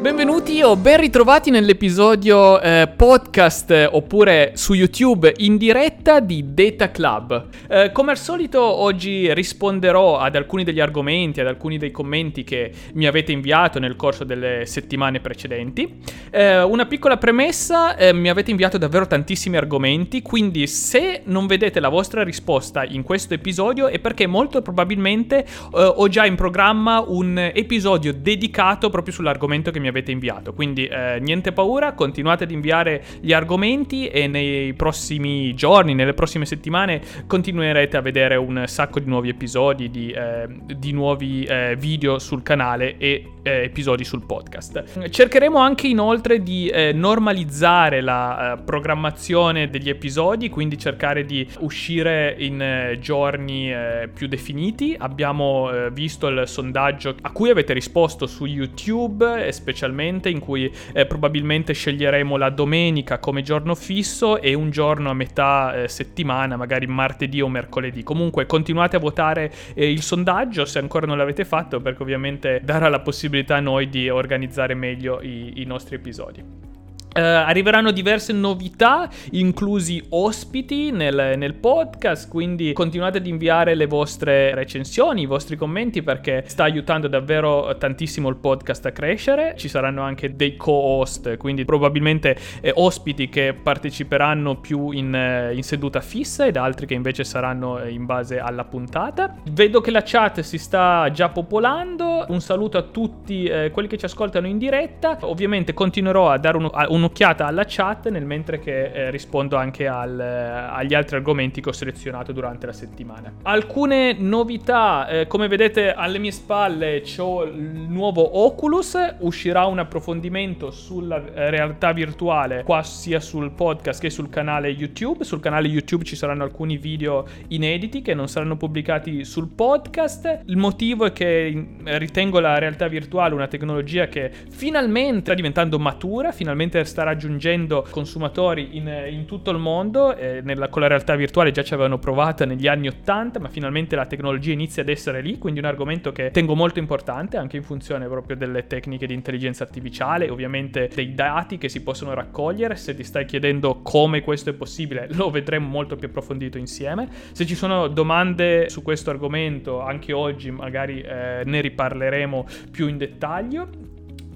Benvenuti o ben ritrovati nell'episodio eh, podcast oppure su YouTube in diretta di Data Club. Eh, come al solito oggi risponderò ad alcuni degli argomenti, ad alcuni dei commenti che mi avete inviato nel corso delle settimane precedenti. Eh, una piccola premessa, eh, mi avete inviato davvero tantissimi argomenti, quindi se non vedete la vostra risposta in questo episodio è perché molto probabilmente eh, ho già in programma un episodio dedicato proprio sull'argomento che mi avete inviato. Quindi eh, niente paura, continuate ad inviare gli argomenti e nei prossimi giorni, nelle prossime settimane continuerete a vedere un sacco di nuovi episodi, di, eh, di nuovi eh, video sul canale e eh, episodi sul podcast. Cercheremo anche inoltre di eh, normalizzare la eh, programmazione degli episodi, quindi cercare di uscire in giorni più definiti. Abbiamo visto il sondaggio a cui avete risposto su YouTube, specialmente in cui eh, probabilmente sceglieremo la domenica come giorno fisso e un giorno a metà eh, settimana, magari martedì o mercoledì. Comunque continuate a votare eh, il sondaggio se ancora non l'avete fatto, perché ovviamente darà la possibilità a noi di organizzare meglio i, i nostri episodi. Uh, arriveranno diverse novità, inclusi ospiti nel, nel, podcast, quindi continuate ad inviare le vostre recensioni, i vostri commenti perché sta aiutando davvero tantissimo il podcast a crescere. Ci saranno anche dei co-host, quindi probabilmente eh, ospiti che parteciperanno più in, eh, in, seduta fissa ed altri che invece saranno in base alla puntata. Vedo che la chat si sta già popolando. Un saluto a tutti eh, quelli che ci ascoltano in diretta. Ovviamente continuerò a dare un, un un'occhiata alla chat nel mentre che eh, rispondo anche al, eh, agli altri argomenti che ho selezionato durante la settimana. Alcune novità, eh, come vedete alle mie spalle ho il nuovo Oculus, uscirà un approfondimento sulla eh, realtà virtuale qua sia sul podcast che sul canale YouTube. Sul canale YouTube ci saranno alcuni video inediti che non saranno pubblicati sul podcast. Il motivo è che ritengo la realtà virtuale una tecnologia che finalmente sta diventando matura, finalmente sta raggiungendo consumatori in, in tutto il mondo, eh, nella, con la realtà virtuale già ci avevano provato negli anni 80, ma finalmente la tecnologia inizia ad essere lì, quindi un argomento che tengo molto importante anche in funzione proprio delle tecniche di intelligenza artificiale, ovviamente dei dati che si possono raccogliere, se ti stai chiedendo come questo è possibile lo vedremo molto più approfondito insieme, se ci sono domande su questo argomento anche oggi magari eh, ne riparleremo più in dettaglio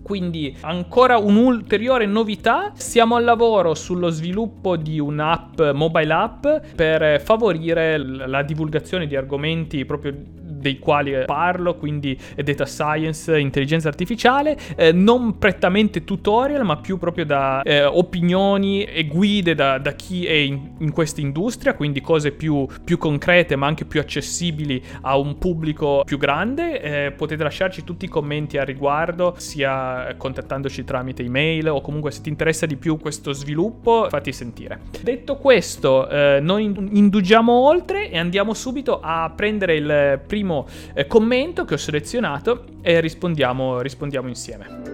quindi ancora un'ulteriore novità, siamo al lavoro sullo sviluppo di un'app, mobile app, per favorire la divulgazione di argomenti proprio dei quali parlo, quindi data science, intelligenza artificiale, eh, non prettamente tutorial, ma più proprio da eh, opinioni e guide da, da chi è in, in, questa industria, quindi cose più, più, concrete ma anche più accessibili a un pubblico più grande. Eh, potete lasciarci tutti i commenti a riguardo, sia contattandoci tramite email o comunque se ti interessa di più questo sviluppo, fatti sentire. Detto questo, eh, non indugiamo oltre e andiamo subito a prendere il primo primo eh, commento che ho selezionato e rispondiamo, rispondiamo insieme.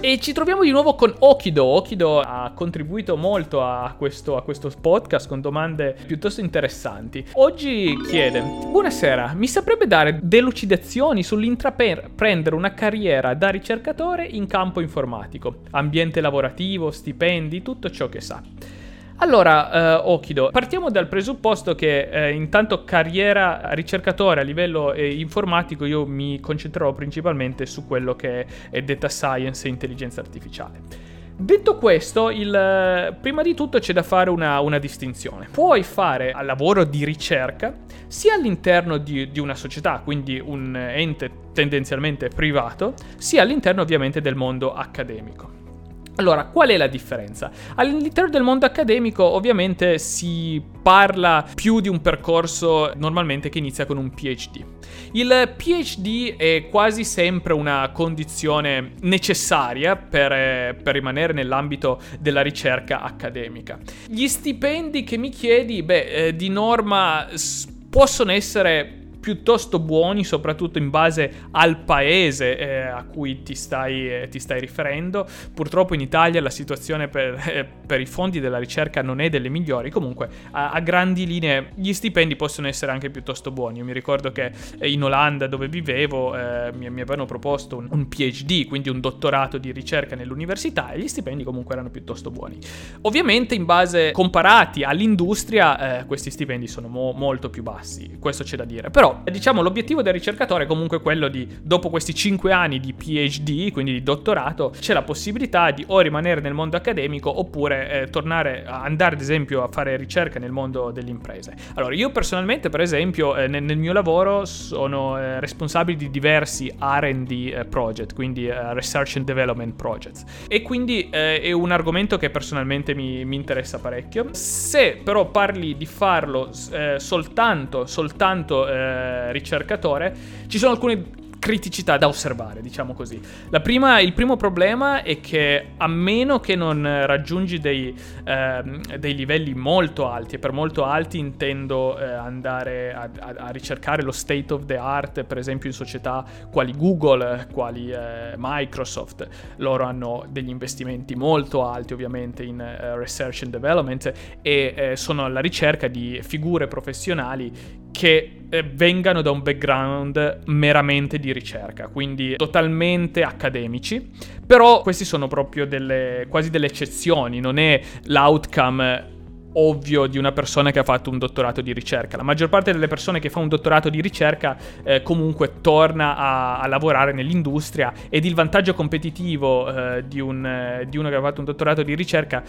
E ci troviamo di nuovo con Okido. Okido ha contribuito molto a questo, a questo, podcast con domande piuttosto interessanti. Oggi chiede: Buonasera, mi saprebbe dare delucidazioni sull'intraprendere una carriera da ricercatore in campo informatico, ambiente lavorativo, stipendi, tutto ciò che sa. Allora, uh, Okido, partiamo dal presupposto che eh, intanto carriera ricercatore a livello eh, informatico io mi concentrerò principalmente su quello che è data science e intelligenza artificiale. Detto questo, il, prima di tutto c'è da fare una, una distinzione. Puoi fare lavoro di ricerca sia all'interno di, di, una società, quindi un ente tendenzialmente privato, sia all'interno ovviamente del mondo accademico. Allora, qual è la differenza? All'interno del mondo accademico ovviamente si parla più di un percorso normalmente che inizia con un PhD. Il PhD è quasi sempre una condizione necessaria per, per rimanere nell'ambito della ricerca accademica. Gli stipendi che mi chiedi, beh, eh, di norma possono essere piuttosto buoni, soprattutto in base al paese eh, a cui ti stai, eh, ti stai, riferendo. Purtroppo in Italia la situazione per, eh, per, i fondi della ricerca non è delle migliori, comunque a, a, grandi linee gli stipendi possono essere anche piuttosto buoni. Io mi ricordo che eh, in Olanda dove vivevo eh, mi, mi, avevano proposto un, un, PhD, quindi un dottorato di ricerca nell'università e gli stipendi comunque erano piuttosto buoni. Ovviamente in base comparati all'industria eh, questi stipendi sono mo- molto più bassi, questo c'è da dire, però diciamo l'obiettivo del ricercatore è comunque quello di, dopo questi 5 anni di PhD, quindi di dottorato, c'è la possibilità di o rimanere nel mondo accademico oppure eh, tornare a andare ad esempio a fare ricerca nel mondo delle imprese. Allora io personalmente per esempio eh, nel, nel, mio lavoro sono eh, responsabile di diversi RD eh, project, quindi eh, Research and Development Projects e quindi eh, è un argomento che personalmente mi, mi, interessa parecchio. Se però parli di farlo soltanto, soltanto eh, ricercatore, ci sono alcune criticità da osservare, diciamo così. Prima, il primo problema è che a meno che non raggiungi dei, eh, dei livelli molto alti, e per molto alti intendo eh, andare a, a, a, ricercare lo state of the art, per esempio in società quali Google, quali eh, Microsoft, loro hanno degli investimenti molto alti ovviamente in eh, research and development e eh, sono alla ricerca di figure professionali che vengano da un background meramente di ricerca, quindi totalmente accademici, però questi sono proprio delle, quasi delle eccezioni, non è l'outcome ovvio di una persona che ha fatto un dottorato di ricerca. La maggior parte delle persone che fa un dottorato di ricerca eh, comunque torna a, a, lavorare nell'industria ed il vantaggio competitivo eh, di, un, eh, di uno che ha fatto un dottorato di ricerca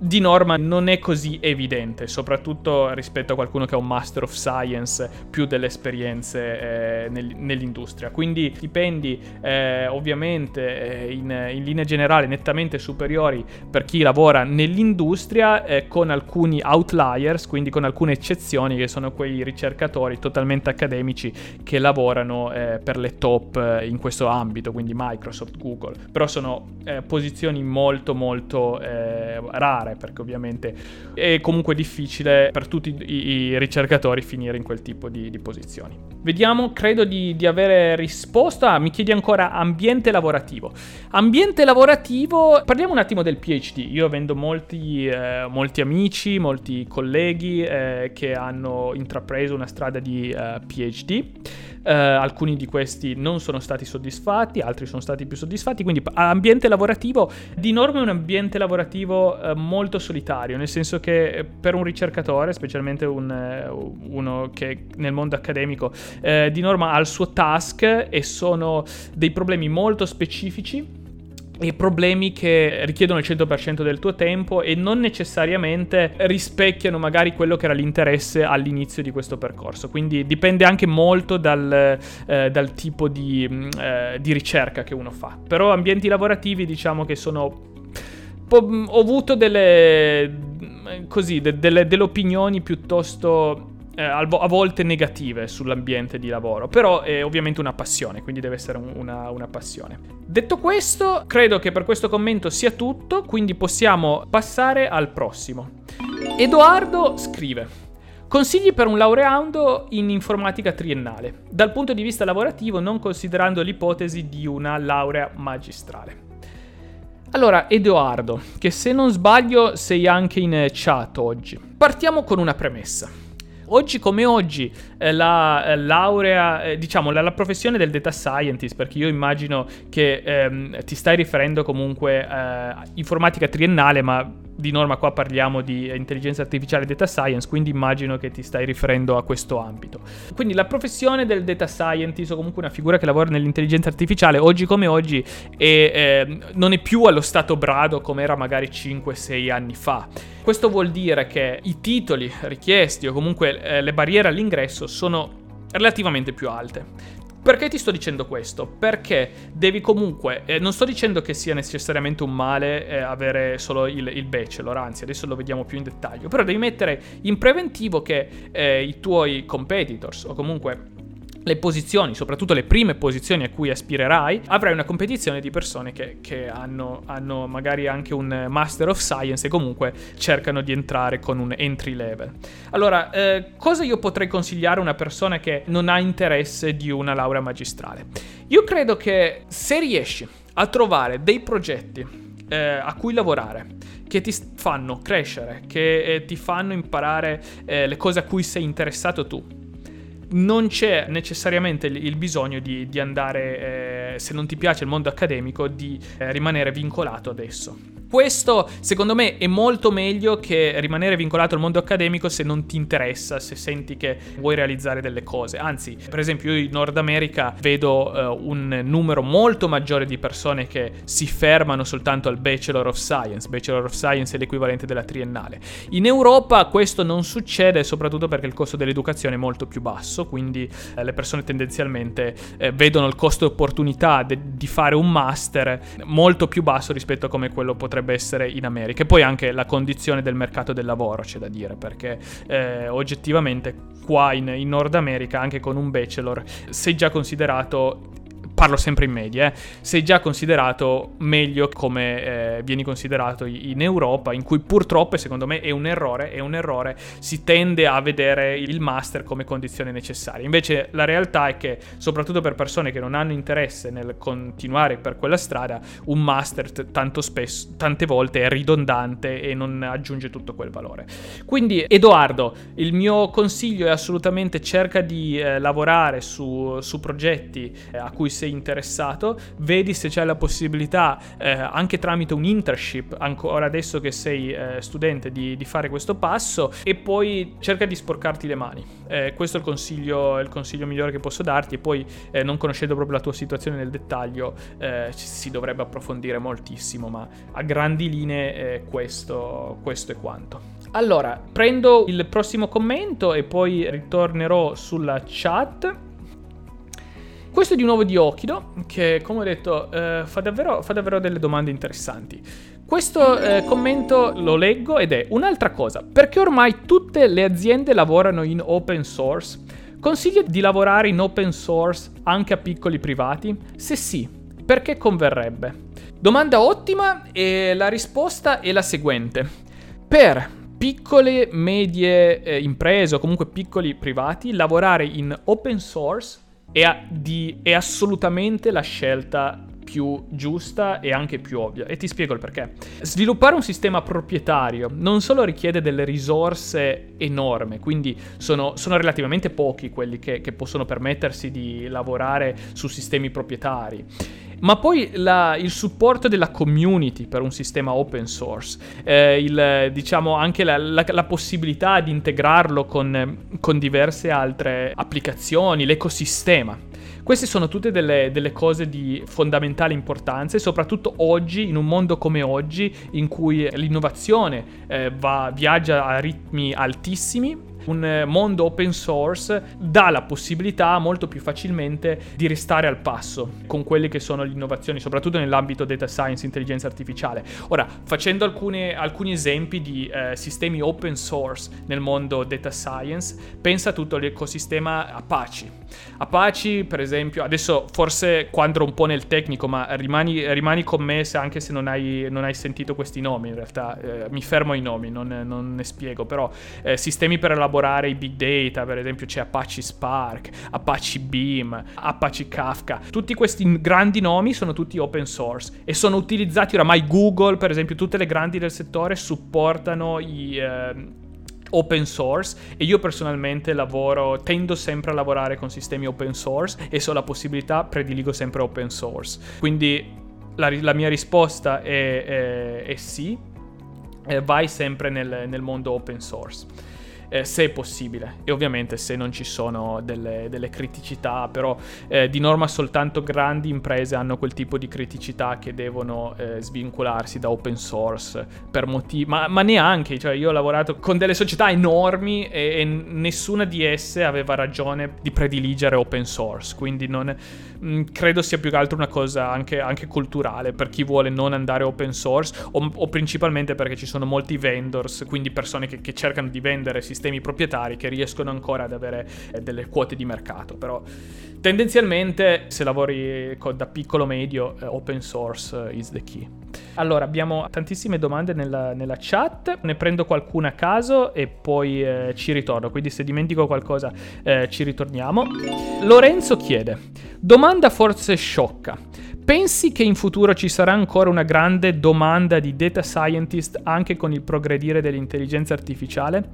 di norma non è così evidente, soprattutto rispetto a qualcuno che ha un Master of Science più delle esperienze eh, nel, nell'industria. Quindi stipendi eh, ovviamente eh, in, in, linea generale nettamente superiori per chi lavora nell'industria eh, con alcuni outliers, quindi con alcune eccezioni che sono quei ricercatori totalmente accademici che lavorano eh, per le top eh, in questo ambito, quindi Microsoft, Google, però sono posizioni molto molto rare fare, perché ovviamente è comunque difficile per tutti i, ricercatori finire in quel tipo di, di posizioni. Vediamo, credo di, di avere risposto. Ah, mi chiedi ancora ambiente lavorativo. Ambiente lavorativo, parliamo un attimo del PhD. Io avendo molti, eh, molti amici, molti colleghi eh, che hanno intrapreso una strada di eh, PhD. Uh, alcuni di questi non sono stati soddisfatti, altri sono stati più soddisfatti. Quindi, ambiente lavorativo di norma è un ambiente lavorativo uh, molto solitario, nel senso che eh, per un ricercatore, specialmente un, uh, uno che nel mondo accademico, di norma ha il suo task e sono dei problemi molto specifici e problemi che richiedono il 100% del tuo tempo e non necessariamente rispecchiano magari quello che era l'interesse all'inizio di questo percorso. Quindi dipende anche molto dal, eh, dal tipo di, mm, eh, di, ricerca che uno fa. Però ambienti lavorativi diciamo che sono... Mm, ho avuto delle, mm, così, de, delle, delle opinioni piuttosto eh, a volte negative sull'ambiente di lavoro, però è ovviamente una passione, quindi deve essere una, una passione. Detto questo, credo che per questo commento sia tutto, quindi possiamo passare al prossimo. Edoardo scrive. Consigli per un laureando in informatica triennale, dal punto di vista lavorativo non considerando l'ipotesi di una laurea magistrale. Allora, Edoardo, che se non sbaglio sei anche in chat oggi. Partiamo con una premessa. Oggi come oggi eh, la eh, laurea, eh, diciamo la, la, professione del data scientist, perché io immagino che ehm, ti stai riferendo comunque a eh, informatica triennale, ma di norma qua parliamo di intelligenza artificiale e data science, quindi immagino che ti stai riferendo a questo ambito. Quindi la professione del data scientist o comunque una figura che lavora nell'intelligenza artificiale oggi come oggi è, eh, non è più allo stato brado come era magari 5-6 anni fa. Questo vuol dire che i titoli richiesti o comunque eh, le barriere all'ingresso sono relativamente più alte. Perché ti sto dicendo questo? Perché devi comunque, eh, non sto dicendo che sia necessariamente un male eh, avere solo il, il, bachelor, anzi adesso lo vediamo più in dettaglio, però devi mettere in preventivo che eh, i tuoi competitors o comunque le posizioni, soprattutto le prime posizioni a cui aspirerai, avrai una competizione di persone che, che hanno, hanno, magari anche un Master of Science e comunque cercano di entrare con un entry level. Allora, eh, cosa io potrei consigliare a una persona che non ha interesse di una laurea magistrale? Io credo che se riesci a trovare dei progetti eh, a cui lavorare, che ti fanno crescere, che eh, ti fanno imparare eh, le cose a cui sei interessato tu, non c'è necessariamente il, bisogno di, di andare, eh, se non ti piace il mondo accademico, di eh, rimanere vincolato adesso. Questo secondo me è molto meglio che rimanere vincolato al mondo accademico se non ti interessa, se senti che vuoi realizzare delle cose. Anzi, per esempio io in Nord America vedo uh, un numero molto maggiore di persone che si fermano soltanto al Bachelor of Science. Bachelor of Science è l'equivalente della triennale. In Europa questo non succede soprattutto perché il costo dell'educazione è molto più basso, quindi eh, le persone tendenzialmente eh, vedono il costo di opportunità de- di fare un master molto più basso rispetto a come quello potrebbe essere in America. E poi anche la condizione del mercato del lavoro, c'è da dire, perché eh, oggettivamente qua in, in Nord America, anche con un bachelor, sei già considerato parlo sempre in media, eh, sei già considerato meglio come eh, vieni considerato in Europa, in cui purtroppo, secondo me, è un errore, è un errore, si tende a vedere il master come condizione necessaria. Invece la realtà è che, soprattutto per persone che non hanno interesse nel continuare per quella strada, un master tanto spesso, tante volte è ridondante e non aggiunge tutto quel valore. Quindi, Edoardo, il mio consiglio è assolutamente cerca di eh, lavorare su, su progetti eh, a cui sei sei interessato, vedi se c'è la possibilità, eh, anche tramite un internship, ancora adesso che sei eh, studente, di, di, fare questo passo e poi cerca di sporcarti le mani. Eh, questo è il consiglio, il consiglio, migliore che posso darti e poi eh, non conoscendo proprio la tua situazione nel dettaglio eh, si dovrebbe approfondire moltissimo, ma a grandi linee eh, questo, questo è quanto. Allora, prendo il prossimo commento e poi ritornerò sulla chat. Questo è di nuovo di Okido, che come ho detto eh, fa, davvero, fa, davvero, delle domande interessanti. Questo eh, commento lo leggo ed è un'altra cosa, perché ormai tutte le aziende lavorano in open source? Consiglio di lavorare in open source anche a piccoli privati? Se sì, perché converrebbe? Domanda ottima e la risposta è la seguente. Per piccole, medie eh, imprese o comunque piccoli privati, lavorare in open source è, di, è assolutamente la scelta più giusta e anche più ovvia. E ti spiego il perché. Sviluppare un sistema proprietario non solo richiede delle risorse enorme, quindi sono, sono relativamente pochi quelli che, che possono permettersi di lavorare su sistemi proprietari ma poi la, il supporto della community per un sistema open source, eh, il, diciamo anche la, la, la, possibilità di integrarlo con, con diverse altre applicazioni, l'ecosistema. Queste sono tutte delle, delle, cose di fondamentale importanza e soprattutto oggi, in un mondo come oggi, in cui l'innovazione eh, va, viaggia a ritmi altissimi, un eh, mondo open source dà la possibilità molto più facilmente di restare al passo con quelle che sono le innovazioni, soprattutto nell'ambito data science, intelligenza artificiale. Ora, facendo alcune, alcuni esempi di eh, sistemi open source nel mondo data science, pensa a tutto l'ecosistema Apache. Apache, per esempio, adesso forse quadro un po' nel tecnico, ma rimani, rimani con me se anche se non hai, non hai, sentito questi nomi, in realtà eh, mi fermo ai nomi, non, non ne spiego, però eh, sistemi per elaborare i big data, per esempio c'è Apache Spark, Apache Beam, Apache Kafka. Tutti questi grandi nomi sono tutti open source e sono utilizzati oramai Google, per esempio tutte le grandi del settore supportano i... Eh, open source e io personalmente lavoro, tendo sempre a lavorare con sistemi open source e se ho la possibilità prediligo sempre open source. Quindi la, la mia risposta è, è, è sì, eh, vai sempre nel, nel mondo open source. Eh, se è possibile. E ovviamente se non ci sono delle, delle criticità, però eh, di norma soltanto grandi imprese hanno quel tipo di criticità che devono eh, svincolarsi da open source per motivi, ma, ma, neanche, cioè io ho lavorato con delle società enormi e, e nessuna di esse aveva ragione di prediligere open source, quindi non, mh, mm, credo sia più che altro una cosa anche, anche, culturale per chi vuole non andare open source o, o principalmente perché ci sono molti vendors, quindi persone che, che cercano di vendere sistemi proprietari che riescono ancora ad avere eh, delle quote di mercato, però tendenzialmente se lavori da piccolo medio eh, open source is the key. Allora, abbiamo tantissime domande nella, nella, chat, ne prendo qualcuna a caso e poi eh, ci ritorno, quindi se dimentico qualcosa eh, ci ritorniamo. Lorenzo chiede, domanda forse sciocca, pensi che in futuro ci sarà ancora una grande domanda di data scientist anche con il progredire dell'intelligenza artificiale?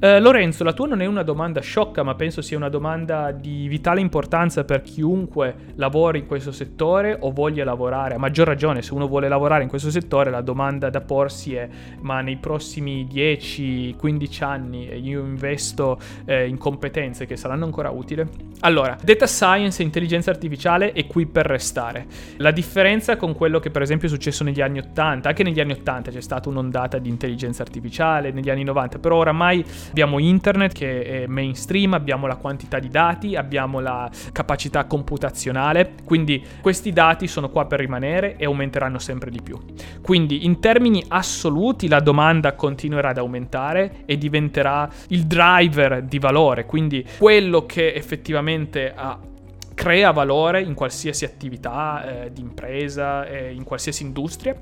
Eh, Lorenzo, la tua non è una domanda sciocca, ma penso sia una domanda di vitale importanza per chiunque lavori in questo settore o voglia lavorare. A maggior ragione, se uno vuole lavorare in questo settore, la domanda da porsi è: ma nei prossimi 10-15 anni io investo eh, in competenze che saranno ancora utili? Allora, data science e intelligenza artificiale è qui per restare. La differenza con quello che per esempio è successo negli anni 80, anche negli anni 80 c'è stata un'ondata di intelligenza artificiale, negli anni 90, però oramai Abbiamo internet che è mainstream, abbiamo la quantità di dati, abbiamo la capacità computazionale, quindi questi dati sono qua per rimanere e aumenteranno sempre di più. Quindi in termini assoluti la domanda continuerà ad aumentare e diventerà il driver di valore, quindi quello che effettivamente ha crea valore in qualsiasi attività eh, di impresa, eh, in qualsiasi industria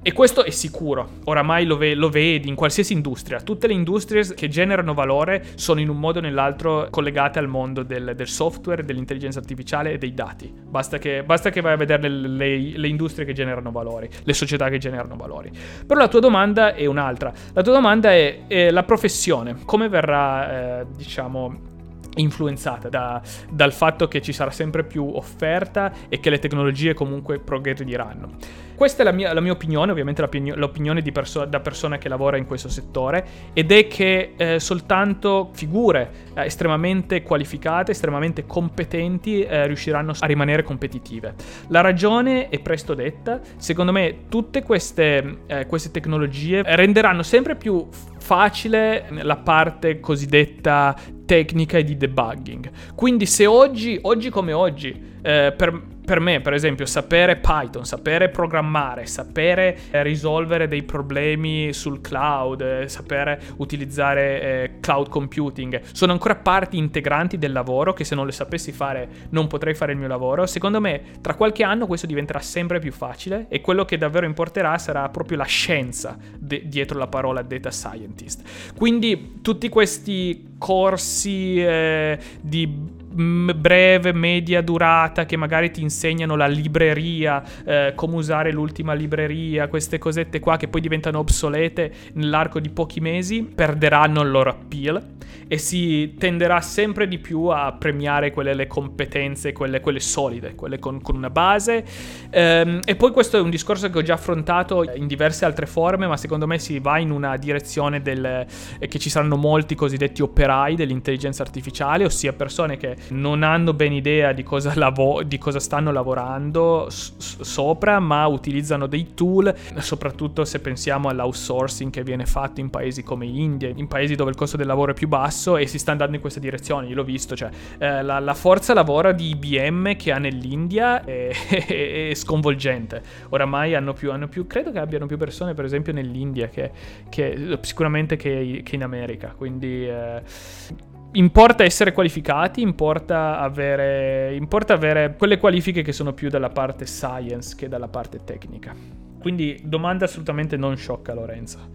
e questo è sicuro, oramai lo, ve- lo, vedi in qualsiasi industria. Tutte le industrie che generano valore sono in un modo o nell'altro collegate al mondo del, del software, dell'intelligenza artificiale e dei dati. Basta che, basta che vai a vedere le, le, le, industrie che generano valori, le società che generano valori. Però la tua domanda è un'altra. La tua domanda è, è la professione. Come verrà, eh, diciamo influenzata da, dal fatto che ci sarà sempre più offerta e che le tecnologie comunque progrediranno. Questa è la mia, la mia opinione, ovviamente l'opinione perso- da persona che lavora in questo settore, ed è che eh, soltanto figure eh, estremamente qualificate, estremamente competenti eh, riusciranno a rimanere competitive. La ragione è presto detta, secondo me tutte queste, eh, queste tecnologie renderanno sempre più facile la parte cosiddetta tecnica e di debugging. Quindi se oggi, oggi come oggi, eh, per, per, me, per esempio, sapere Python, sapere programmare, sapere eh, risolvere dei problemi sul cloud, eh, sapere utilizzare eh, cloud computing, sono ancora parti integranti del lavoro che se non le sapessi fare non potrei fare il mio lavoro. Secondo me, tra qualche anno questo diventerà sempre più facile e quello che davvero importerà sarà proprio la scienza de- dietro la parola data scientist. Quindi tutti questi corsi eh, di breve, media durata che magari ti insegnano la libreria, eh, come usare l'ultima libreria, queste cosette qua che poi diventano obsolete nell'arco di pochi mesi, perderanno il loro appeal e si tenderà sempre di più a premiare quelle le competenze, quelle, quelle solide, quelle con, con una base. Ehm, e poi questo è un discorso che ho già affrontato in diverse altre forme, ma secondo me si va in una direzione del, eh, che ci saranno molti cosiddetti operai dell'intelligenza artificiale, ossia persone che non hanno ben idea di cosa, lavo- di cosa stanno lavorando s- sopra, ma utilizzano dei tool, soprattutto se pensiamo all'outsourcing che viene fatto in paesi come India, in paesi dove il costo del lavoro è più basso e si sta andando in questa direzione, io l'ho visto, cioè eh, la, la, forza lavoro di IBM che ha nell'India è, è, è sconvolgente, oramai hanno più, hanno più, credo che abbiano più persone per esempio nell'India che, che sicuramente che, che, in America, quindi... Eh, Importa essere qualificati, importa avere, importa avere quelle qualifiche che sono più dalla parte science che dalla parte tecnica. Quindi domanda assolutamente non sciocca Lorenzo.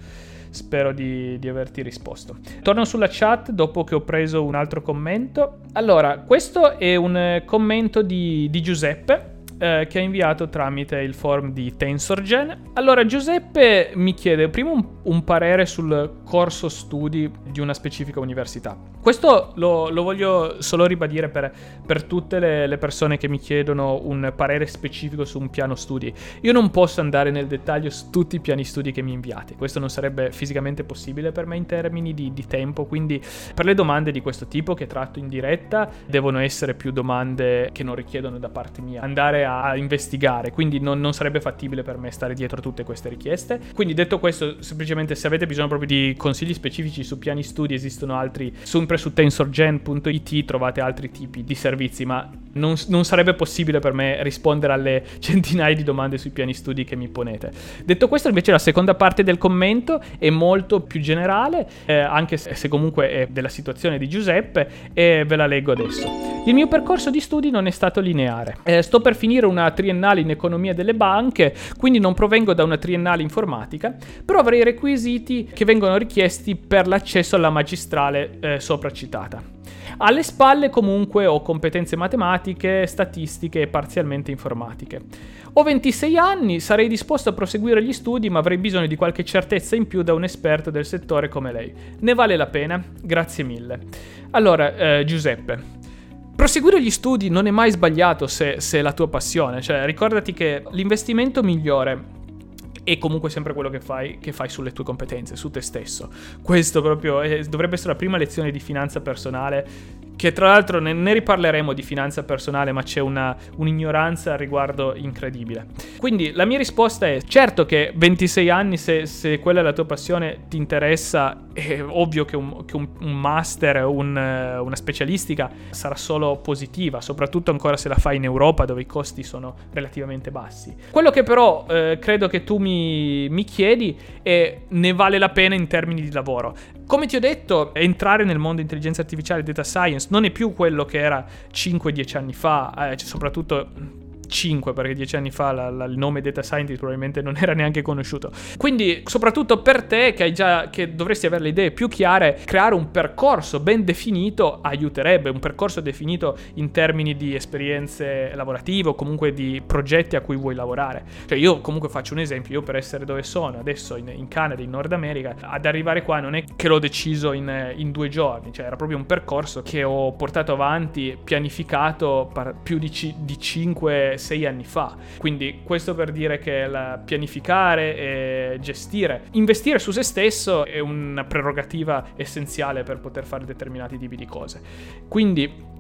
Spero di, di, averti risposto. Torno sulla chat dopo che ho preso un altro commento. Allora, questo è un commento di, di Giuseppe eh, che ha inviato tramite il forum di TensorGen. Allora, Giuseppe mi chiede prima un, un parere sul corso studi di una specifica università. Questo lo, lo voglio solo ribadire per, per tutte le, le, persone che mi chiedono un parere specifico su un piano studi. Io non posso andare nel dettaglio su tutti i piani studi che mi inviate. Questo non sarebbe fisicamente possibile per me in termini di, di tempo. Quindi, per le domande di questo tipo che tratto in diretta, devono essere più domande che non richiedono da parte mia andare a investigare. Quindi, non, non sarebbe fattibile per me stare dietro tutte queste richieste. Quindi, detto questo, semplicemente se avete bisogno proprio di consigli specifici su piani studi, esistono altri sempre su tensorgen.it trovate altri tipi di servizi, ma non, non, sarebbe possibile per me rispondere alle centinaia di domande sui piani studi che mi ponete. Detto questo, invece, la seconda parte del commento è molto più generale, eh, anche se comunque è della situazione di Giuseppe, e ve la leggo adesso. Il mio percorso di studi non è stato lineare. Eh, sto per finire una triennale in economia delle banche, quindi non provengo da una triennale informatica, però avrei i requisiti che vengono richiesti per l'accesso alla magistrale eh, sopra citata. Alle spalle comunque ho competenze matematiche, statistiche e parzialmente informatiche. Ho 26 anni, sarei disposto a proseguire gli studi, ma avrei bisogno di qualche certezza in più da un esperto del settore come lei. Ne vale la pena? Grazie mille. Allora, eh, Giuseppe, Proseguire gli studi non è mai sbagliato se, se, è la tua passione, cioè ricordati che l'investimento migliore è comunque sempre quello che fai, che fai sulle tue competenze, su te stesso. Questo proprio è, dovrebbe essere la prima lezione di finanza personale che tra l'altro ne, ne, riparleremo di finanza personale, ma c'è una, un'ignoranza al riguardo incredibile. Quindi la mia risposta è, certo che 26 anni, se, se quella è la tua passione, ti interessa, è ovvio che un, che un, un master, un, una specialistica sarà solo positiva, soprattutto ancora se la fai in Europa dove i costi sono relativamente bassi. Quello che però eh, credo che tu mi, mi chiedi è ne vale la pena in termini di lavoro. Come ti ho detto, entrare nel mondo intelligenza artificiale e data science non è più quello che era 5-10 anni fa, eh, cioè soprattutto 5 perché dieci anni fa la, la, il nome data scientist probabilmente non era neanche conosciuto. Quindi soprattutto per te che, già, che dovresti avere le idee più chiare, creare un percorso ben definito aiuterebbe, un percorso definito in termini di esperienze lavorative o comunque di progetti a cui vuoi lavorare. Cioè io comunque faccio un esempio, io per essere dove sono adesso in, in Canada, in Nord America, ad arrivare qua non è che l'ho deciso in, in due giorni, cioè era proprio un percorso che ho portato avanti, pianificato più di, c- di 5 sei anni fa. Quindi questo per dire che pianificare e gestire, investire su se stesso è una prerogativa essenziale per poter fare determinati tipi di cose. Quindi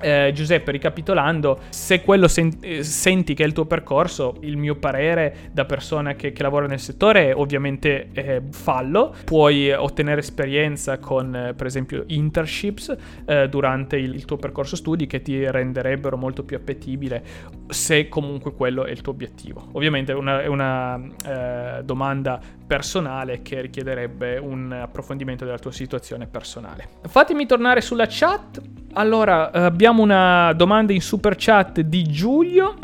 eh, Giuseppe, ricapitolando, se quello sen- eh, senti che è il tuo percorso, il mio parere da persona che, che lavora nel settore è ovviamente eh, fallo. Puoi ottenere esperienza con, eh, per esempio, internships eh, durante il, il, tuo percorso studi che ti renderebbero molto più appetibile se comunque quello è il tuo obiettivo. Ovviamente una, è una domanda personale che richiederebbe un approfondimento della tua situazione personale. Fatemi tornare sulla chat. Allora, abbiamo una domanda in super chat di Giulio.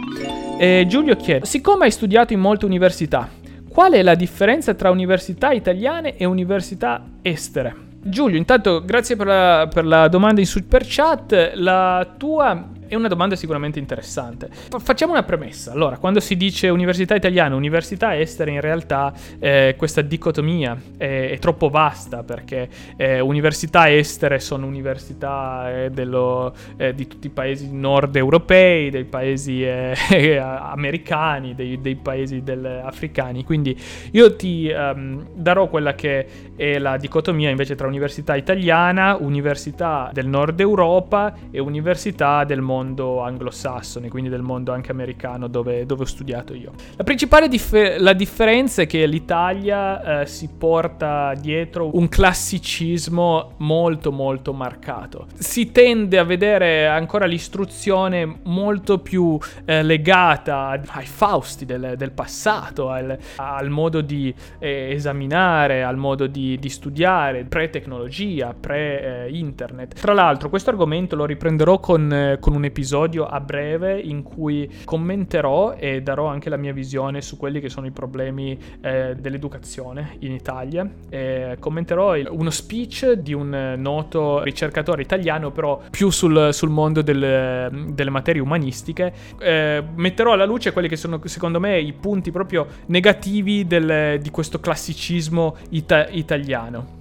E Giulio chiede: Siccome hai studiato in molte università, qual è la differenza tra università italiane e università estere? Giulio, intanto grazie per la, per la domanda in super chat. La tua è una domanda sicuramente interessante. Facciamo una premessa. Allora, quando si dice università italiana, università estere, in realtà eh, questa dicotomia è, è, troppo vasta perché eh, università estere sono università eh, dello, eh, di tutti i paesi nord europei, dei paesi eh, americani, dei, dei paesi africani. Quindi io ti um, darò quella che è la dicotomia invece tra università italiana, università del nord Europa e università del mondo mondo anglosassone, quindi del mondo anche americano dove, dove ho studiato io. La principale dif- la differenza è che l'Italia eh, si porta dietro un classicismo molto molto marcato. Si tende a vedere ancora l'istruzione molto più eh, legata ai fausti del, del passato, al, al, modo di eh, esaminare, al modo di, di studiare, pre-tecnologia, pre-internet. Tra l'altro questo argomento lo riprenderò con, con un episodio a breve in cui commenterò e darò anche la mia visione su quelli che sono i problemi eh, dell'educazione in Italia. E commenterò il, uno speech di un noto ricercatore italiano, però più sul, sul mondo del, delle materie umanistiche. Eh, metterò alla luce quelli che sono secondo me i punti proprio negativi del, di questo classicismo ita- italiano.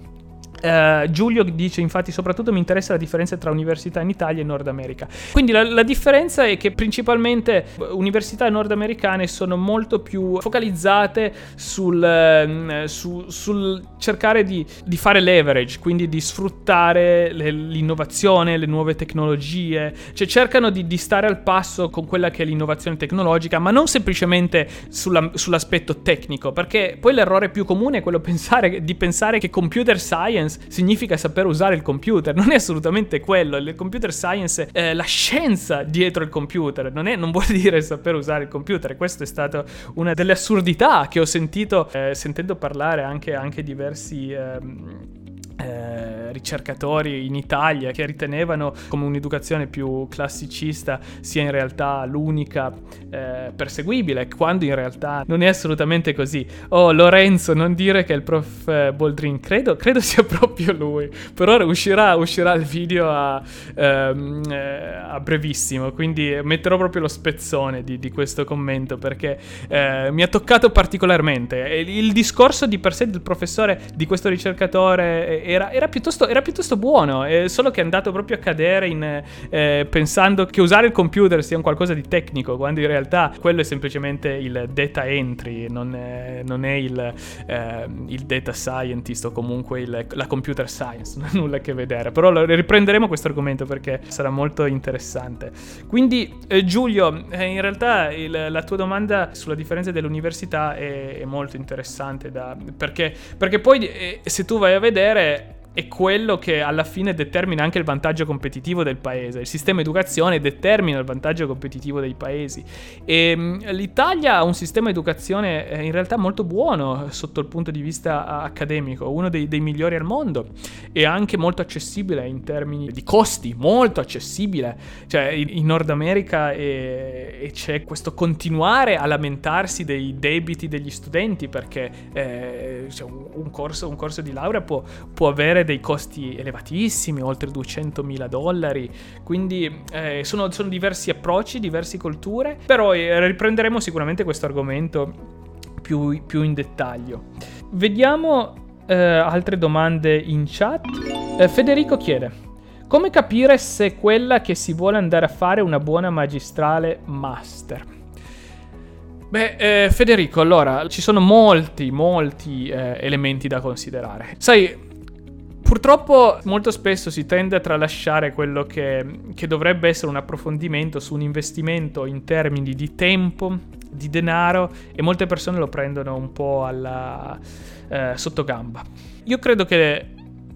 Uh, Giulio dice infatti soprattutto mi interessa la differenza tra università in Italia e Nord America. Quindi la, la differenza è che principalmente università nordamericane sono molto più focalizzate sul, uh, su, sul cercare di, di, fare leverage, quindi di sfruttare le, l'innovazione, le nuove tecnologie, cioè cercano di, di, stare al passo con quella che è l'innovazione tecnologica, ma non semplicemente sulla, sull'aspetto tecnico, perché poi l'errore più comune è quello pensare, di pensare che computer science science significa saper usare il computer, non è assolutamente quello. Il computer science è la scienza dietro il computer, non, è, non vuol dire saper usare il computer. Questa è stata una delle assurdità che ho sentito eh, sentendo parlare anche, anche diversi... Eh, eh, ricercatori in Italia che ritenevano come un'educazione più classicista sia in realtà l'unica eh, perseguibile, quando in realtà non è assolutamente così. Oh Lorenzo, non dire che il prof eh, Boldrin, credo, credo sia proprio lui, per ora uscirà, uscirà il video a, ehm, eh, a, brevissimo, quindi metterò proprio lo spezzone di, di questo commento perché mi ha toccato particolarmente. Il discorso di per sé del professore, di questo ricercatore era, era, piuttosto, era piuttosto, buono, eh, solo che è andato proprio a cadere in, eh, pensando che usare il computer sia un qualcosa di tecnico, quando in realtà quello è semplicemente il data entry, non è, non è il, eh, il, data scientist o comunque il, la computer science, non ha nulla a che vedere. Però riprenderemo questo argomento perché sarà molto interessante. Quindi eh, Giulio, eh, in realtà il, la tua domanda sulla differenza dell'università è, è molto interessante da, perché, perché poi se tu vai a vedere è quello che alla fine determina anche il vantaggio competitivo del paese. Il sistema educazione determina il vantaggio competitivo dei paesi. E ehm, l'Italia ha un sistema educazione eh, in realtà molto buono sotto il punto di vista accademico, uno dei, dei migliori al mondo e anche molto accessibile in termini di costi, molto accessibile. Cioè in Nord America e, e c'è questo continuare a lamentarsi dei debiti degli studenti perché eh, cioè un, corso, un corso di laurea può, può avere dei costi elevatissimi, oltre 200.000 dollari, quindi eh, sono, sono, diversi approcci, diverse culture, però eh, riprenderemo sicuramente questo argomento più, più in dettaglio. Vediamo eh, altre domande in chat. Eh, Federico chiede. Come capire se quella che si vuole andare a fare è una buona magistrale master? Beh, eh, Federico, allora, ci sono molti, molti eh, elementi da considerare. Sai, Purtroppo molto spesso si tende a tralasciare quello che, che, dovrebbe essere un approfondimento su un investimento in termini di tempo, di denaro e molte persone lo prendono un po' alla eh, sottogamba. Io credo che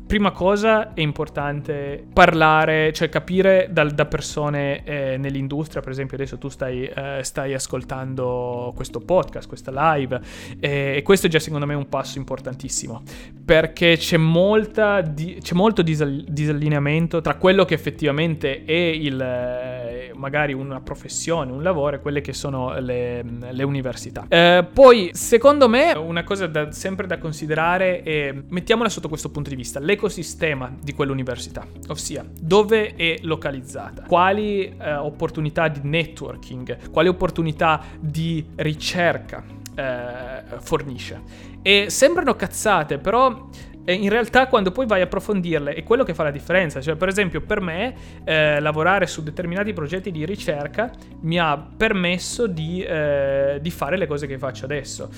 prima cosa è importante parlare, cioè capire da, da persone eh, nell'industria, per esempio adesso tu stai, eh, stai, ascoltando questo podcast, questa live eh, e questo è già secondo me un passo importantissimo perché c'è, di, c'è molto disal- disallineamento tra quello che effettivamente è il, eh, magari una professione, un lavoro e quelle che sono le, le università. Eh, poi secondo me una cosa da, sempre da considerare è, mettiamola sotto questo punto di vista, le l'ecosistema di quell'università, ossia dove è localizzata, quali eh, opportunità di networking, quali opportunità di ricerca eh, fornisce. E sembrano cazzate, però e in realtà quando poi vai a approfondirle è quello che fa la differenza. Cioè, per esempio, per me eh, lavorare su determinati progetti di ricerca mi ha permesso di, eh, di fare le cose che faccio adesso.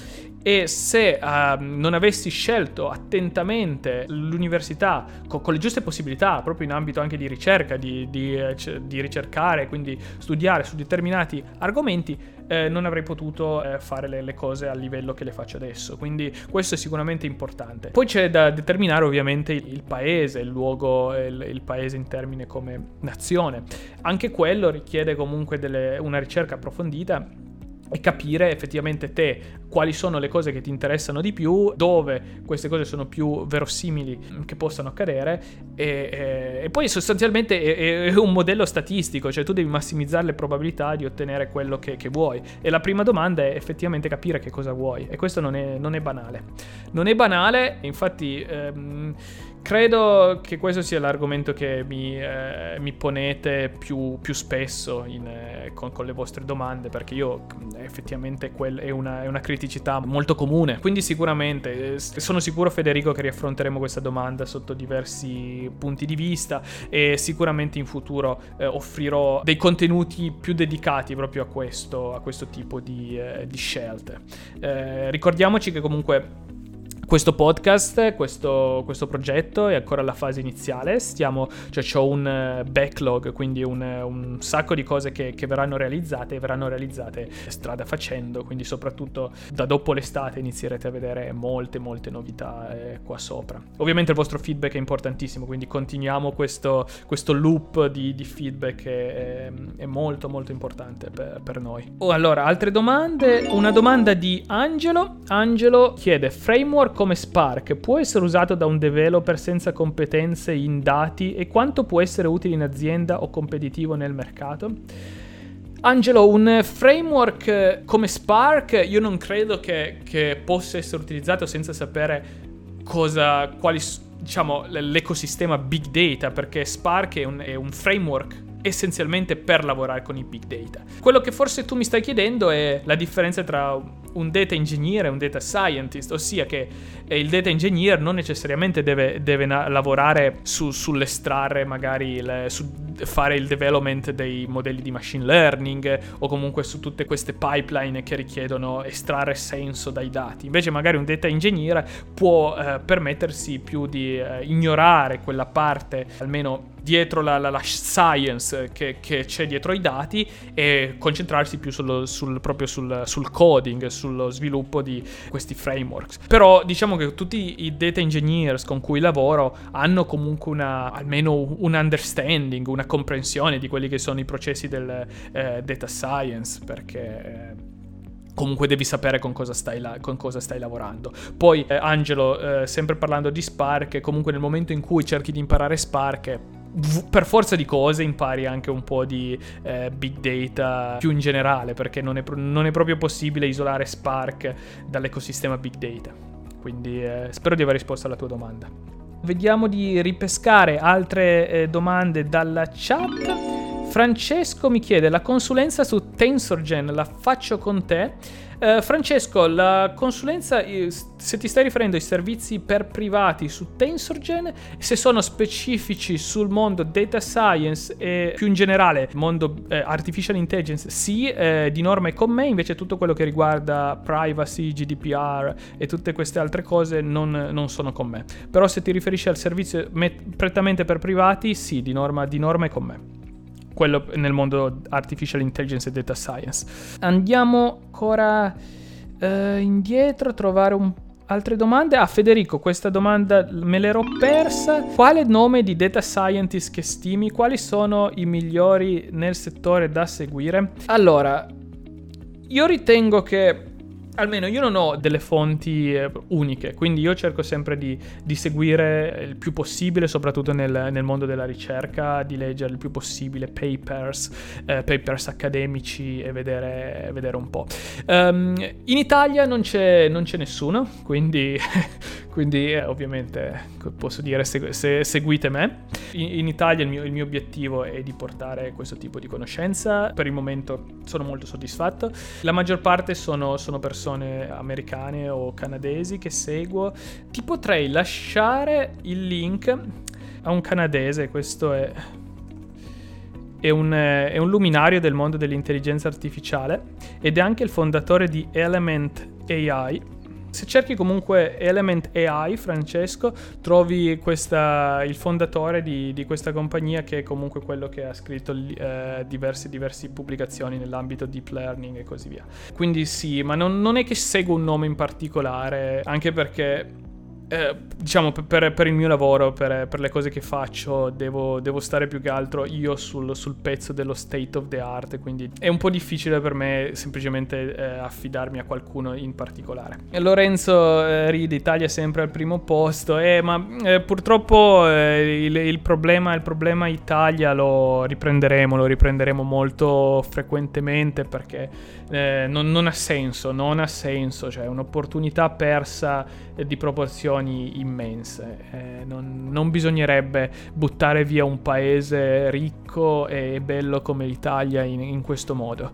E se uh, non avessi scelto attentamente l'università con, con, le giuste possibilità, proprio in ambito anche di ricerca, di, di, eh, di ricercare, quindi studiare su determinati argomenti, eh, non avrei potuto eh, fare le, le, cose al livello che le faccio adesso. Quindi questo è sicuramente importante. Poi c'è da determinare ovviamente il, il paese, il luogo, il, il, paese in termine come nazione. Anche quello richiede comunque delle, una ricerca approfondita e capire effettivamente te quali sono le cose che ti interessano di più, dove queste cose sono più verosimili che possano accadere e, e, poi sostanzialmente è, è, un modello statistico, cioè tu devi massimizzare le probabilità di ottenere quello che, che vuoi e la prima domanda è effettivamente capire che cosa vuoi e questo non è, non è banale. Non è banale, infatti... Ehm, Credo che questo sia l'argomento che mi, eh, mi ponete più, più spesso in, eh, con, con, le vostre domande, perché io effettivamente quel è, una, è, una, criticità molto comune. Quindi sicuramente eh, sono sicuro Federico che riaffronteremo questa domanda sotto diversi punti di vista e sicuramente in futuro eh, offrirò dei contenuti più dedicati proprio a questo, a questo tipo di, eh, di scelte. Eh, ricordiamoci che comunque questo podcast, questo, questo, progetto è ancora alla fase iniziale, stiamo, cioè ho un eh, backlog, quindi un, un sacco di cose che, che, verranno realizzate e verranno realizzate strada facendo, quindi soprattutto da dopo l'estate inizierete a vedere molte molte novità eh, qua sopra. Ovviamente il vostro feedback è importantissimo, quindi continuiamo questo, questo loop di, di feedback è, è, molto molto importante per, per noi. Oh, allora, altre domande? Una domanda di Angelo. Angelo chiede framework come Spark può essere usato da un developer senza competenze in dati e quanto può essere utile in azienda o competitivo nel mercato? Angelo, un framework come Spark io non credo che, che possa essere utilizzato senza sapere cosa, quali, diciamo, l'ecosistema big data, perché Spark è un, è un framework essenzialmente per lavorare con i big data. Quello che forse tu mi stai chiedendo è la differenza tra un data engineer e un data scientist, ossia che il data engineer non necessariamente deve, deve na- lavorare su, sull'estrarre magari, le, su fare il development dei modelli di machine learning o comunque su tutte queste pipeline che richiedono estrarre senso dai dati. Invece magari un data engineer può eh, permettersi più di eh, ignorare quella parte, almeno dietro la, la, la science che, che, c'è dietro i dati e concentrarsi più sullo, sul, proprio sul, sul, coding, sullo sviluppo di questi frameworks. Però diciamo che tutti i data engineers con cui lavoro hanno comunque una, almeno un understanding, una comprensione di quelli che sono i processi del eh, data science, perché... Eh, comunque devi sapere con cosa stai, la- con cosa stai lavorando. Poi, eh, Angelo, eh, sempre parlando di Spark, comunque nel momento in cui cerchi di imparare Spark, per forza di cose impari anche un po' di eh, big data più in generale, perché non è, non è, proprio possibile isolare Spark dall'ecosistema big data. Quindi eh, spero di aver risposto alla tua domanda. Vediamo di ripescare altre eh, domande dalla chat. Francesco mi chiede la consulenza su TensorGen la faccio con te. Uh, Francesco, la consulenza, se ti stai riferendo ai servizi per privati su TensorGen, se sono specifici sul mondo data science e più in generale mondo eh, artificial intelligence, sì, eh, di norma è con me, invece tutto quello che riguarda privacy, GDPR e tutte queste altre cose non, non sono con me. Però se ti riferisci al servizio met- prettamente per privati, sì, di norma, di norma è con me quello nel mondo artificial intelligence e data science. Andiamo ancora uh, indietro a trovare un Altre domande? Ah, Federico, questa domanda me l'ero persa. Quale nome di data scientist che stimi? Quali sono i migliori nel settore da seguire? Allora, io ritengo che almeno io non ho delle fonti eh, uniche, quindi io cerco sempre di, di, seguire il più possibile, soprattutto nel, nel, mondo della ricerca, di leggere il più possibile papers, eh, papers accademici e vedere, vedere un po'. Um, in Italia non c'è, non c'è nessuno, quindi, quindi eh, ovviamente posso dire se, se seguite me. In, in Italia il mio, il mio obiettivo è di portare questo tipo di conoscenza, per il momento sono molto soddisfatto. La maggior parte sono, sono persone americane o canadesi che seguo, ti potrei lasciare il link a un canadese, questo è, è, un, è un luminario del mondo dell'intelligenza artificiale ed è anche il fondatore di Element AI se cerchi comunque Element AI, Francesco, trovi questa, il fondatore di, di, questa compagnia che è comunque quello che ha scritto eh, diverse, diverse pubblicazioni nell'ambito deep learning e così via. Quindi sì, ma non, non è che seguo un nome in particolare, anche perché eh, diciamo per, per, il mio lavoro, per, per, le cose che faccio, devo, devo stare più che altro io sul, sul, pezzo dello state of the art, quindi è un po' difficile per me semplicemente eh, affidarmi a qualcuno in particolare. Lorenzo eh, ride, Italia sempre al primo posto, eh, ma eh, purtroppo eh, il, il, problema, il problema Italia lo riprenderemo, lo riprenderemo molto frequentemente perché non, non, ha senso, non ha senso, cioè un'opportunità persa di proporzioni immense. Eh, non, non, bisognerebbe buttare via un paese ricco e bello come l'Italia in, in questo modo.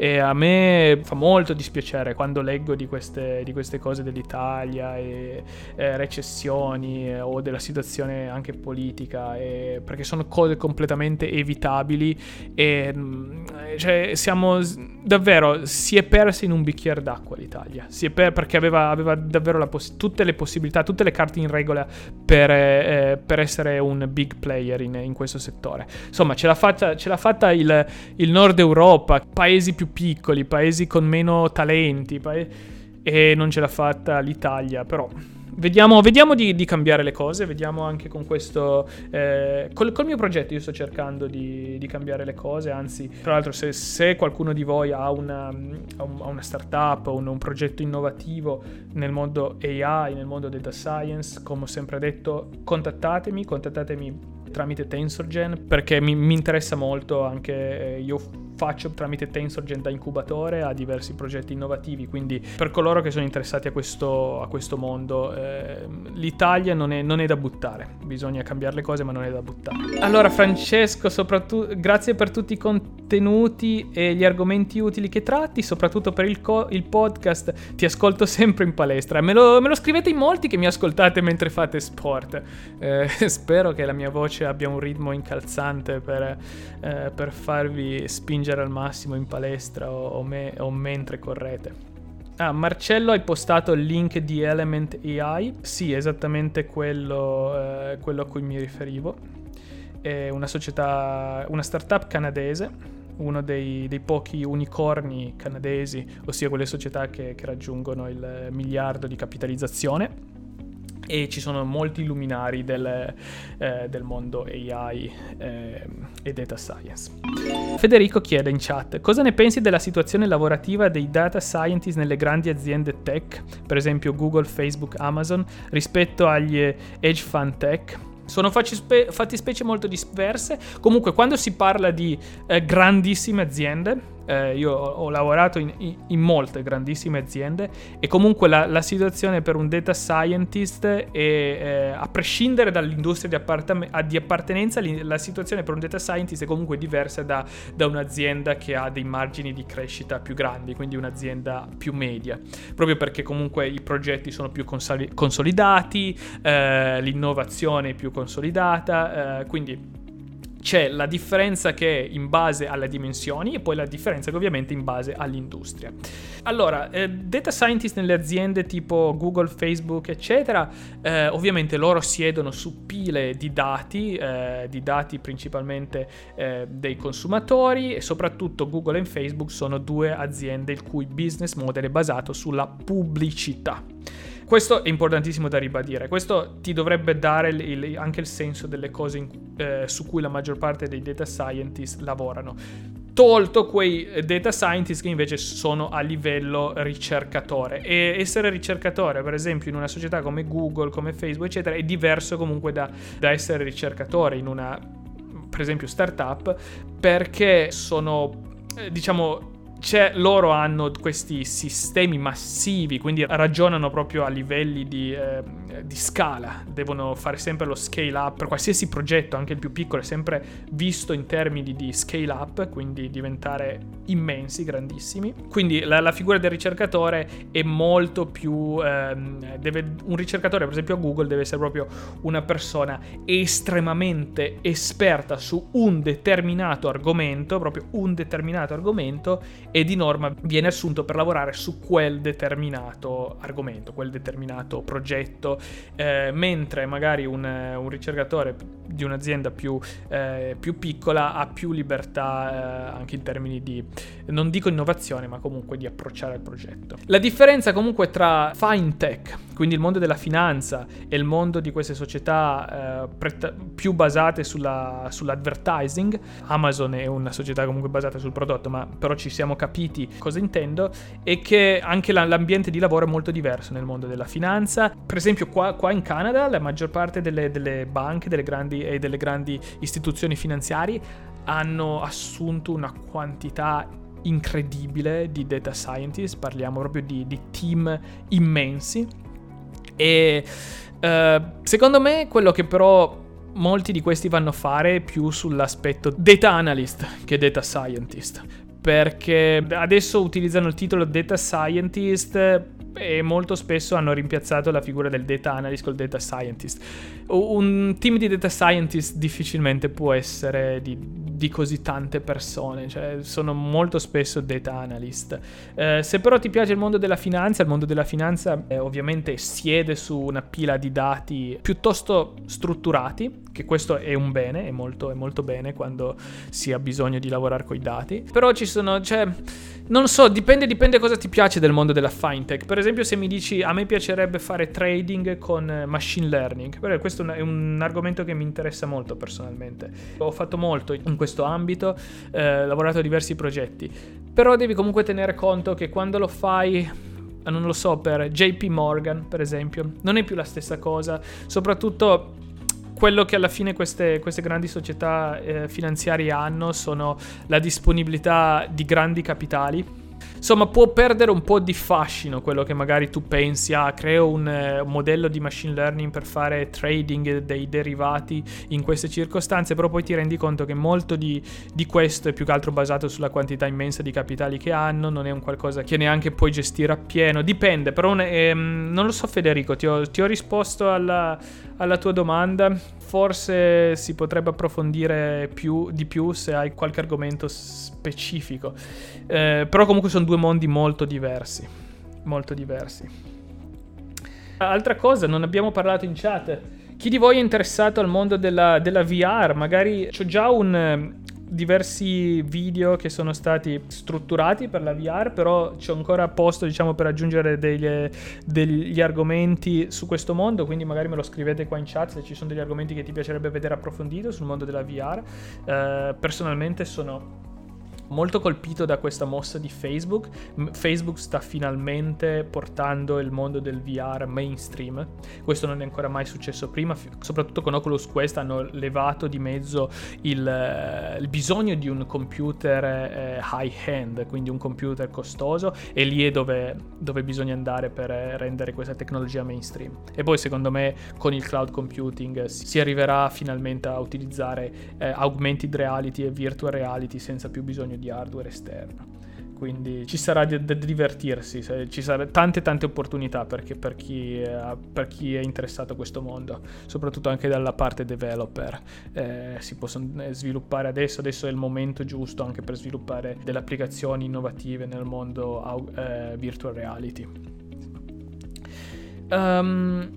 E a me fa molto dispiacere quando leggo di queste, di queste cose dell'Italia e eh, recessioni eh, o della situazione anche politica, e, perché sono cose completamente evitabili e mm, cioè, siamo davvero, si è persa in un bicchiere d'acqua l'Italia, si è per, perché aveva, aveva davvero poss- tutte le possibilità, tutte le carte in regola per, eh, per essere un big player in, in, questo settore. Insomma, ce l'ha fatta, ce l'ha fatta il, il Nord Europa, paesi più piccoli, paesi con meno talenti, pa- e non ce l'ha fatta l'Italia, però Vediamo, vediamo di, di, cambiare le cose, vediamo anche con questo... Eh, col, col, mio progetto io sto cercando di, di cambiare le cose, anzi, tra l'altro se, se qualcuno di voi ha una, ha una startup o un, un, progetto innovativo nel mondo AI, nel mondo data science, come ho sempre detto, contattatemi, contattatemi tramite TensorGen perché mi, mi interessa molto anche eh, io faccio tramite TensorGen da incubatore a diversi progetti innovativi quindi per coloro che sono interessati a questo, a questo mondo eh, l'Italia non è, non è, da buttare. Bisogna cambiare le cose ma non è da buttare. Allora Francesco soprattutto grazie per tutti i contenuti e gli argomenti utili che tratti soprattutto per il, co- il podcast. Ti ascolto sempre in palestra. Me lo, me lo, scrivete in molti che mi ascoltate mentre fate sport. Eh, spero che la mia voce abbia un ritmo incalzante per, eh, per farvi spingere al massimo in palestra o, o, me, o mentre correte. Ah, Marcello hai postato il link di Element AI. Sì, esattamente quello, eh, quello a cui mi riferivo. È una società, una startup canadese, uno dei, dei, pochi unicorni canadesi, ossia quelle società che, che raggiungono il miliardo di capitalizzazione e ci sono molti luminari del, eh, del mondo AI eh, e data science. Federico chiede in chat cosa ne pensi della situazione lavorativa dei data scientist nelle grandi aziende tech, per esempio Google, Facebook, Amazon, rispetto agli hedge fund tech? Sono fattispecie molto diverse. Comunque, quando si parla di eh, grandissime aziende, eh, io ho, lavorato in, in, molte grandissime aziende e comunque la, la situazione per un data scientist è, eh, a prescindere dall'industria di, appartam- di, appartenenza, la situazione per un data scientist è comunque diversa da, da, un'azienda che ha dei margini di crescita più grandi, quindi un'azienda più media, proprio perché comunque i progetti sono più consoli- consolidati, eh, l'innovazione è più consolidata, eh, quindi c'è la differenza che è in base alle dimensioni e poi la differenza che ovviamente è in base all'industria. Allora, eh, data scientist nelle aziende tipo Google, Facebook, eccetera, eh, ovviamente loro siedono su pile di dati, eh, di dati principalmente eh, dei consumatori e soprattutto Google e Facebook sono due aziende il cui business model è basato sulla pubblicità. Questo è importantissimo da ribadire, questo ti dovrebbe dare il, il, anche il senso delle cose in, eh, su cui la maggior parte dei data scientist lavorano. Tolto quei eh, data scientist che invece sono a livello ricercatore. E essere ricercatore, per esempio, in una società come Google, come Facebook, eccetera, è diverso comunque da, da essere ricercatore in una, per esempio, startup, perché sono, eh, diciamo, c'è, loro hanno questi sistemi massivi, quindi ragionano proprio a livelli di, eh, di, scala, devono fare sempre lo scale up, per qualsiasi progetto, anche il più piccolo, è sempre visto in termini di scale up, quindi diventare immensi, grandissimi. Quindi la, la figura del ricercatore è molto più... Ehm, deve, un ricercatore, per esempio a Google, deve essere proprio una persona estremamente esperta su un determinato argomento, proprio un determinato argomento, e di norma viene assunto per lavorare su quel determinato argomento, quel determinato progetto, eh, mentre magari un, un ricercatore di un'azienda più, eh, più, piccola ha più libertà eh, anche in termini di, non dico innovazione, ma comunque di approcciare al progetto. La differenza comunque tra fintech, quindi il mondo della finanza e il mondo di queste società eh, preta- più basate sulla, sull'advertising, Amazon è una società comunque basata sul prodotto, ma però ci siamo capiti cosa intendo, è che anche la, l'ambiente di lavoro è molto diverso nel mondo della finanza. Per esempio qua, qua in Canada la maggior parte delle, delle banche delle grandi, e delle grandi istituzioni finanziarie hanno assunto una quantità incredibile di data scientist, parliamo proprio di, di team immensi. E uh, secondo me quello che però molti di questi vanno a fare più sull'aspetto data analyst che data scientist. Perché adesso utilizzano il titolo data scientist e molto spesso hanno rimpiazzato la figura del data analyst col data scientist. Un team di data scientist difficilmente può essere di, di così tante persone, cioè sono molto spesso data analyst. Eh, se però ti piace il mondo della finanza, il mondo della finanza eh, ovviamente siede su una pila di dati piuttosto strutturati, che questo è un bene, è molto, è molto bene quando si ha bisogno di lavorare con i dati. Però ci sono, cioè, non so, dipende, dipende cosa ti piace del mondo della fintech. Per esempio se mi dici a me piacerebbe fare trading con machine learning, Beh, questo è un argomento che mi interessa molto personalmente. Ho fatto molto in questo ambito, eh, lavorato a diversi progetti, però devi comunque tenere conto che quando lo fai non lo so, per JP Morgan, per esempio, non è più la stessa cosa, soprattutto quello che alla fine queste, queste grandi società eh, finanziarie hanno sono la disponibilità di grandi capitali Insomma, può perdere un po' di fascino quello che magari tu pensi, ah, creo un, eh, modello di machine learning per fare trading dei derivati in queste circostanze, però poi ti rendi conto che molto di, di questo è più che altro basato sulla quantità immensa di capitali che hanno, non è un qualcosa che neanche puoi gestire appieno, dipende, però ehm, non lo so Federico, ti ho, ti ho risposto alla, alla tua domanda, forse si potrebbe approfondire più, di più se hai qualche argomento specifico. Eh, però comunque sono due mondi molto diversi. Molto diversi. Altra cosa, non abbiamo parlato in chat. Chi di voi è interessato al mondo della, della VR? Magari c'ho già un, diversi video che sono stati strutturati per la VR, però c'è ancora posto, diciamo, per aggiungere degli, degli, argomenti su questo mondo, quindi magari me lo scrivete qua in chat se ci sono degli argomenti che ti piacerebbe vedere approfondito sul mondo della VR. Eh, personalmente sono molto colpito da questa mossa di Facebook. Facebook sta finalmente portando il mondo del VR mainstream. Questo non è ancora mai successo prima, soprattutto con Oculus Quest hanno levato di mezzo il, eh, il bisogno di un computer eh, high-end, quindi un computer costoso, e lì è dove, dove bisogna andare per rendere questa tecnologia mainstream. E poi secondo me con il cloud computing si arriverà finalmente a utilizzare eh, augmented reality e virtual reality senza più bisogno di hardware esterno. Quindi ci sarà da divertirsi, ci saranno tante tante opportunità perché per chi, è, per chi, è interessato a questo mondo, soprattutto anche dalla parte developer. Eh, si possono eh, sviluppare adesso, adesso è il momento giusto anche per sviluppare delle applicazioni innovative nel mondo eh, virtual reality. Um,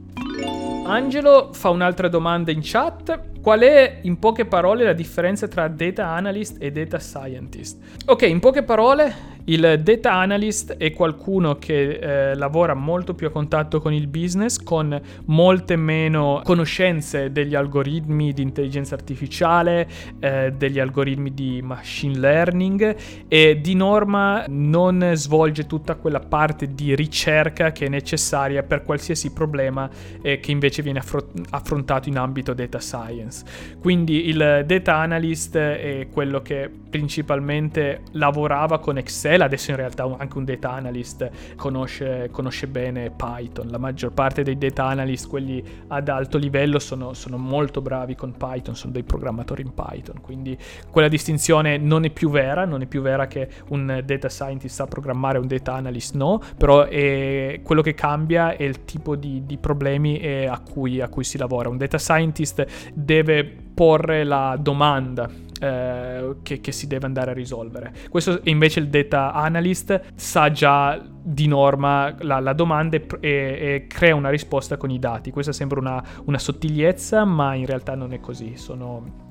Angelo fa un'altra domanda in chat. Qual è in poche parole la differenza tra data analyst e data scientist? Ok, in poche parole il data analyst è qualcuno che eh, lavora molto più a contatto con il business, con molte meno conoscenze degli algoritmi di intelligenza artificiale, eh, degli algoritmi di machine learning e di norma non svolge tutta quella parte di ricerca che è necessaria per qualsiasi problema eh, che invece viene affro- affrontato in ambito data science. Quindi il data analyst è quello che principalmente lavorava con Excel Excel, adesso in realtà anche un data analyst conosce, conosce bene Python. La maggior parte dei data analyst, quelli ad alto livello, sono, sono molto bravi con Python, sono dei programmatori in Python. Quindi quella distinzione non è più vera, non è più vera che un data scientist sa programmare un data analyst no, però è, quello che cambia è il tipo di, di problemi a cui, a cui si lavora. Un data scientist deve porre la domanda eh, che, che, si deve andare a risolvere. Questo invece il data analyst sa già di norma la, la domanda e, e, crea una risposta con i dati. Questa sembra una, una sottigliezza, ma in realtà non è così. Sono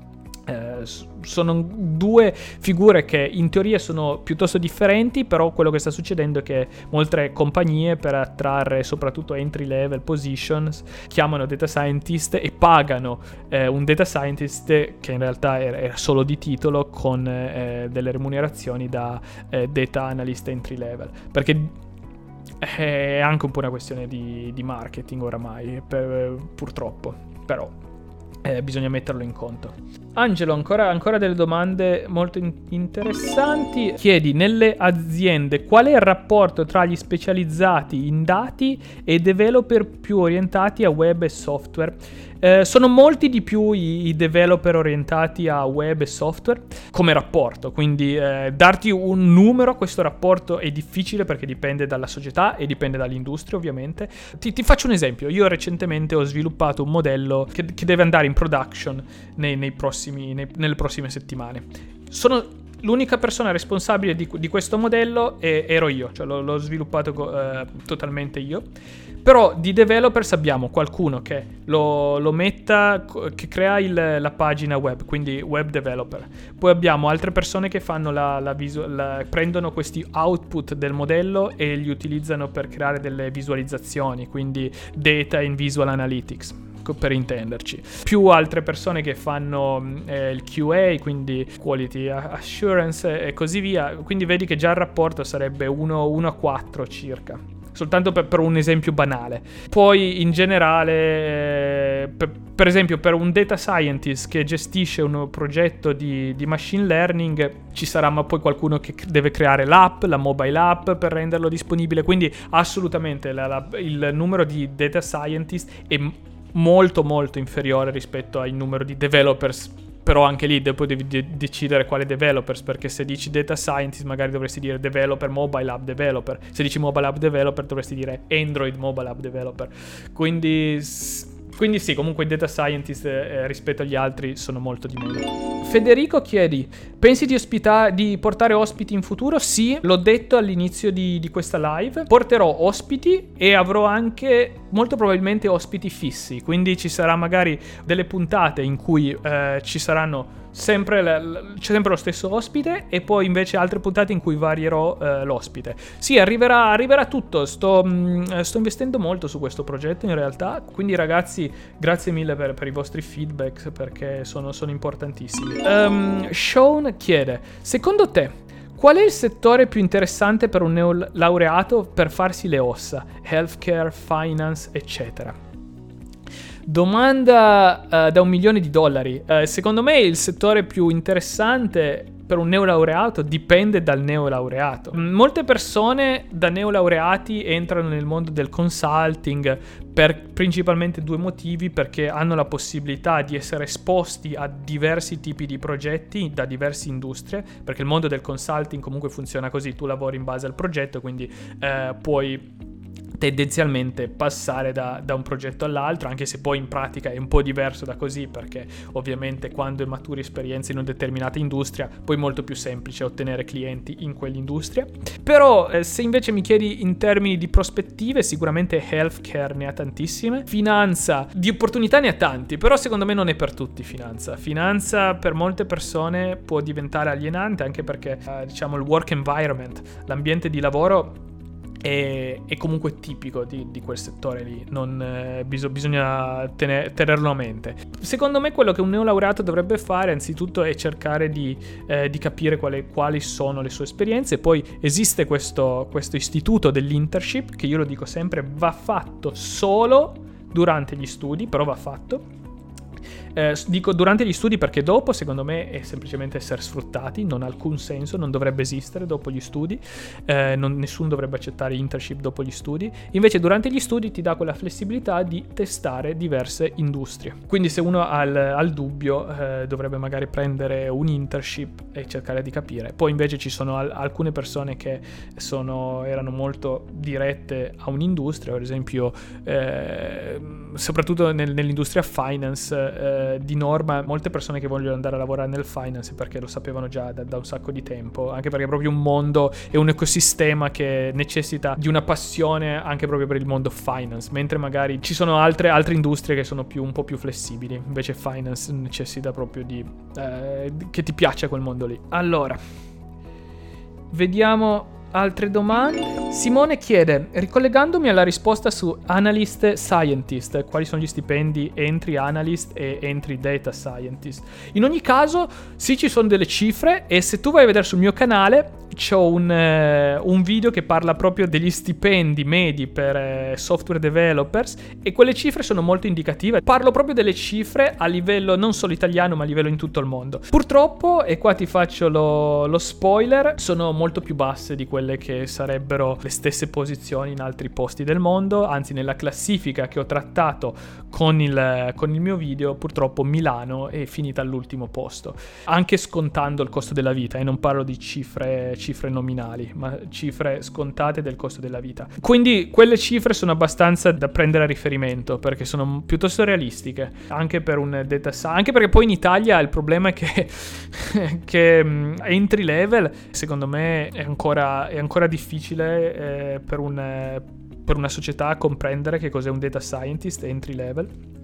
eh, sono due figure che in teoria sono piuttosto differenti, però quello che sta succedendo è che molte compagnie per attrarre soprattutto entry level positions chiamano data scientist e pagano eh, un data scientist che in realtà era, solo di titolo con eh, delle remunerazioni da eh, data analyst entry level. Perché è anche un po' una questione di, di marketing oramai, per, purtroppo, però eh, bisogna metterlo in conto. Angelo, ancora, ancora delle domande molto in- interessanti. Chiedi, nelle aziende, qual è il rapporto tra gli specializzati in dati e developer più orientati a web e software? Eh, sono molti di più i, i, developer orientati a web e software come rapporto, quindi eh, darti un numero a questo rapporto è difficile perché dipende dalla società e dipende dall'industria ovviamente. Ti, ti faccio un esempio, io recentemente ho sviluppato un modello che, che deve andare in production nei, nei prossimi, nei, nelle prossime settimane. Sono l'unica persona responsabile di, di questo modello è, ero io, cioè l'ho, l'ho sviluppato eh, totalmente io. Però di developers abbiamo qualcuno che lo, lo metta, che crea il, la pagina web, quindi web developer. Poi abbiamo altre persone che la, la visual, la, prendono questi output del modello e li utilizzano per creare delle visualizzazioni, quindi data in visual analytics per intenderci. Più altre persone che fanno eh, il QA, quindi quality assurance e così via. Quindi vedi che già il rapporto sarebbe 1 a 4 circa soltanto per, per, un esempio banale. Poi in generale, eh, per, per, esempio per un data scientist che gestisce un progetto di, di, machine learning, ci sarà ma poi qualcuno che deve creare l'app, la mobile app per renderlo disponibile, quindi assolutamente la, la, il numero di data scientist è molto molto inferiore rispetto al numero di developers però anche lì devi de- decidere quale developers, perché se dici data scientist magari dovresti dire developer, mobile app developer, se dici mobile app developer dovresti dire Android mobile app developer. Quindi quindi sì, comunque i data scientist eh, rispetto agli altri sono molto di meno. Federico chiedi, pensi di, ospita- di portare ospiti in futuro? Sì, l'ho detto all'inizio di, di questa live. Porterò ospiti e avrò anche molto probabilmente ospiti fissi, quindi ci sarà magari delle puntate in cui eh, ci saranno sempre la, c'è sempre lo stesso ospite e poi invece altre puntate in cui varierò eh, l'ospite. Sì, arriverà, arriverà tutto, sto, mh, mm, sto, investendo molto su questo progetto in realtà, quindi ragazzi grazie mille per, per i vostri feedback perché sono, sono importantissimi. Um, Sean chiede, secondo te Qual è il settore più interessante per un neolaureato per farsi le ossa? Healthcare, finance, eccetera. Domanda uh, da un milione di dollari. Uh, secondo me il settore più interessante per un neolaureato dipende dal neolaureato. Molte persone da neolaureati entrano nel mondo del consulting per principalmente due motivi, perché hanno la possibilità di essere esposti a diversi tipi di progetti da diverse industrie, perché il mondo del consulting comunque funziona così, tu lavori in base al progetto, quindi eh, puoi tendenzialmente passare da, da, un progetto all'altro, anche se poi in pratica è un po' diverso da così, perché ovviamente quando maturi esperienza in una determinata industria, poi è molto più semplice ottenere clienti in quell'industria. Però eh, se invece mi chiedi in termini di prospettive, sicuramente healthcare ne ha tantissime, finanza di opportunità ne ha tanti, però secondo me non è per tutti finanza. Finanza per molte persone può diventare alienante anche perché eh, diciamo il work environment, l'ambiente di lavoro è, è, comunque tipico di, di, quel settore lì, non, eh, bis- bisogna tener, tenerlo a mente. Secondo me quello che un neolaureato dovrebbe fare anzitutto è cercare di, eh, di capire quale, quali sono le sue esperienze, poi esiste questo, questo istituto dell'internship che io lo dico sempre va fatto solo durante gli studi, però va fatto eh, dico durante gli studi perché dopo, secondo me, è semplicemente essere sfruttati, non ha alcun senso, non dovrebbe esistere dopo gli studi, eh, non, nessuno dovrebbe accettare internship dopo gli studi. Invece durante gli studi ti dà quella flessibilità di testare diverse industrie. Quindi se uno ha il, dubbio eh, dovrebbe magari prendere un internship e cercare di capire. Poi invece ci sono al- alcune persone che sono, erano molto dirette a un'industria, per esempio, eh, soprattutto nel, nell'industria finance eh, di norma molte persone che vogliono andare a lavorare nel finance perché lo sapevano già da, da, un sacco di tempo, anche perché è proprio un mondo e un ecosistema che necessita di una passione anche proprio per il mondo finance, mentre magari ci sono altre, altre industrie che sono più, un po' più flessibili, invece finance necessita proprio di... Eh, che ti piaccia quel mondo lì. Allora, vediamo Altre domande? Simone chiede, ricollegandomi alla risposta su Analyst Scientist, quali sono gli stipendi entry Analyst e entry Data Scientist? In ogni caso, sì ci sono delle cifre e se tu vai a vedere sul mio canale c'ho un, uh, un, video che parla proprio degli stipendi medi per uh, software developers e quelle cifre sono molto indicative. Parlo proprio delle cifre a livello non solo italiano ma a livello in tutto il mondo. Purtroppo, e qua ti faccio lo, lo spoiler, sono molto più basse di quelle che sarebbero le stesse posizioni in altri posti del mondo, anzi nella classifica che ho trattato con il, con il mio video purtroppo Milano è finita all'ultimo posto, anche scontando il costo della vita e non parlo di cifre cifre nominali, ma cifre scontate del costo della vita. Quindi quelle cifre sono abbastanza da prendere a riferimento perché sono piuttosto realistiche, anche per un data science, anche perché poi in Italia il problema è che, che mm, entry level secondo me è ancora, è ancora difficile eh, per, un, per una società comprendere che cos'è un data scientist entry level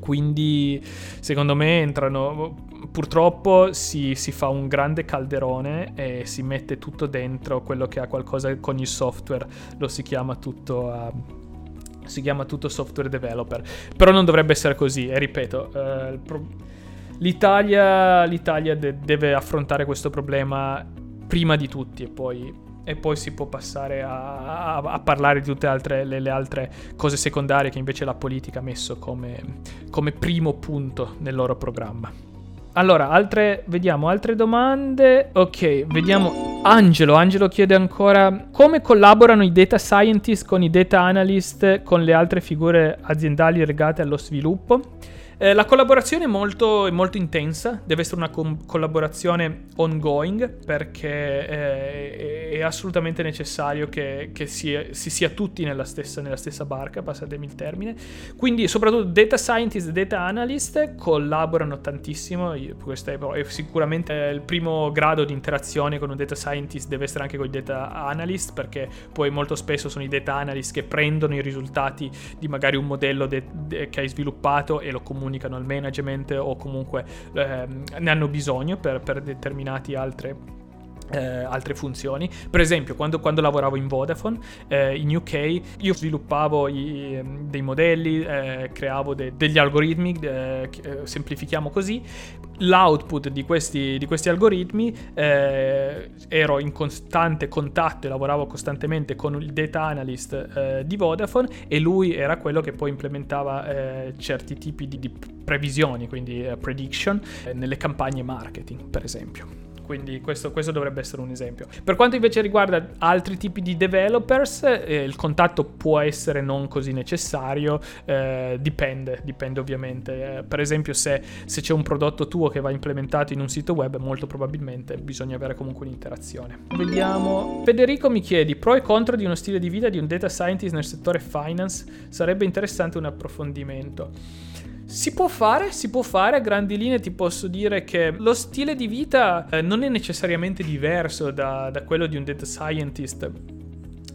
quindi secondo me entrano purtroppo si, si, fa un grande calderone e si mette tutto dentro quello che ha qualcosa con il software. Lo si chiama tutto uh, si chiama tutto software developer. Però non dovrebbe essere così e ripeto uh, pro- l'Italia, l'Italia de- deve affrontare questo problema prima di tutti e poi e poi si può passare a, a, a parlare di tutte altre, le, le, altre cose secondarie che invece la politica ha messo come, come primo punto nel loro programma. Allora, altre, vediamo altre domande. Ok, vediamo. Angelo, Angelo chiede ancora come collaborano i data scientist con i data analyst con le altre figure aziendali legate allo sviluppo. Eh, la collaborazione è molto, è molto, intensa, deve essere una com- collaborazione ongoing perché eh, è assolutamente necessario che, che si, si, sia tutti nella stessa, nella stessa barca, passatemi il termine. Quindi soprattutto data scientist e data analyst collaborano tantissimo, questo è, è sicuramente il primo grado di interazione con un data scientist deve essere anche con i data analyst perché poi molto spesso sono i data analyst che prendono i risultati di magari un modello de- de- che hai sviluppato e lo comunicano comunicano al management o comunque ehm, ne hanno bisogno per, per determinati altri eh, altre funzioni. Per esempio, quando, quando lavoravo in Vodafone eh, in UK, io sviluppavo i, dei modelli, eh, creavo de, degli algoritmi, eh, eh, semplifichiamo così. L'output di questi, di questi algoritmi eh, ero in costante contatto e lavoravo costantemente con il data analyst di Vodafone e lui era quello che poi implementava certi tipi di, di previsioni, quindi prediction, nelle campagne marketing, per esempio quindi questo, questo, dovrebbe essere un esempio. Per quanto invece riguarda altri tipi di developers, eh, il contatto può essere non così necessario, eh, dipende, dipende ovviamente. Eh, per esempio se, se, c'è un prodotto tuo che va implementato in un sito web, molto probabilmente bisogna avere comunque un'interazione. Vediamo. Federico mi chiedi, pro e contro di uno stile di vita di un data scientist nel settore finance? Sarebbe interessante un approfondimento. Si può fare, si può fare, a grandi linee ti posso dire che lo stile di vita eh, non è necessariamente diverso da, da quello di un data scientist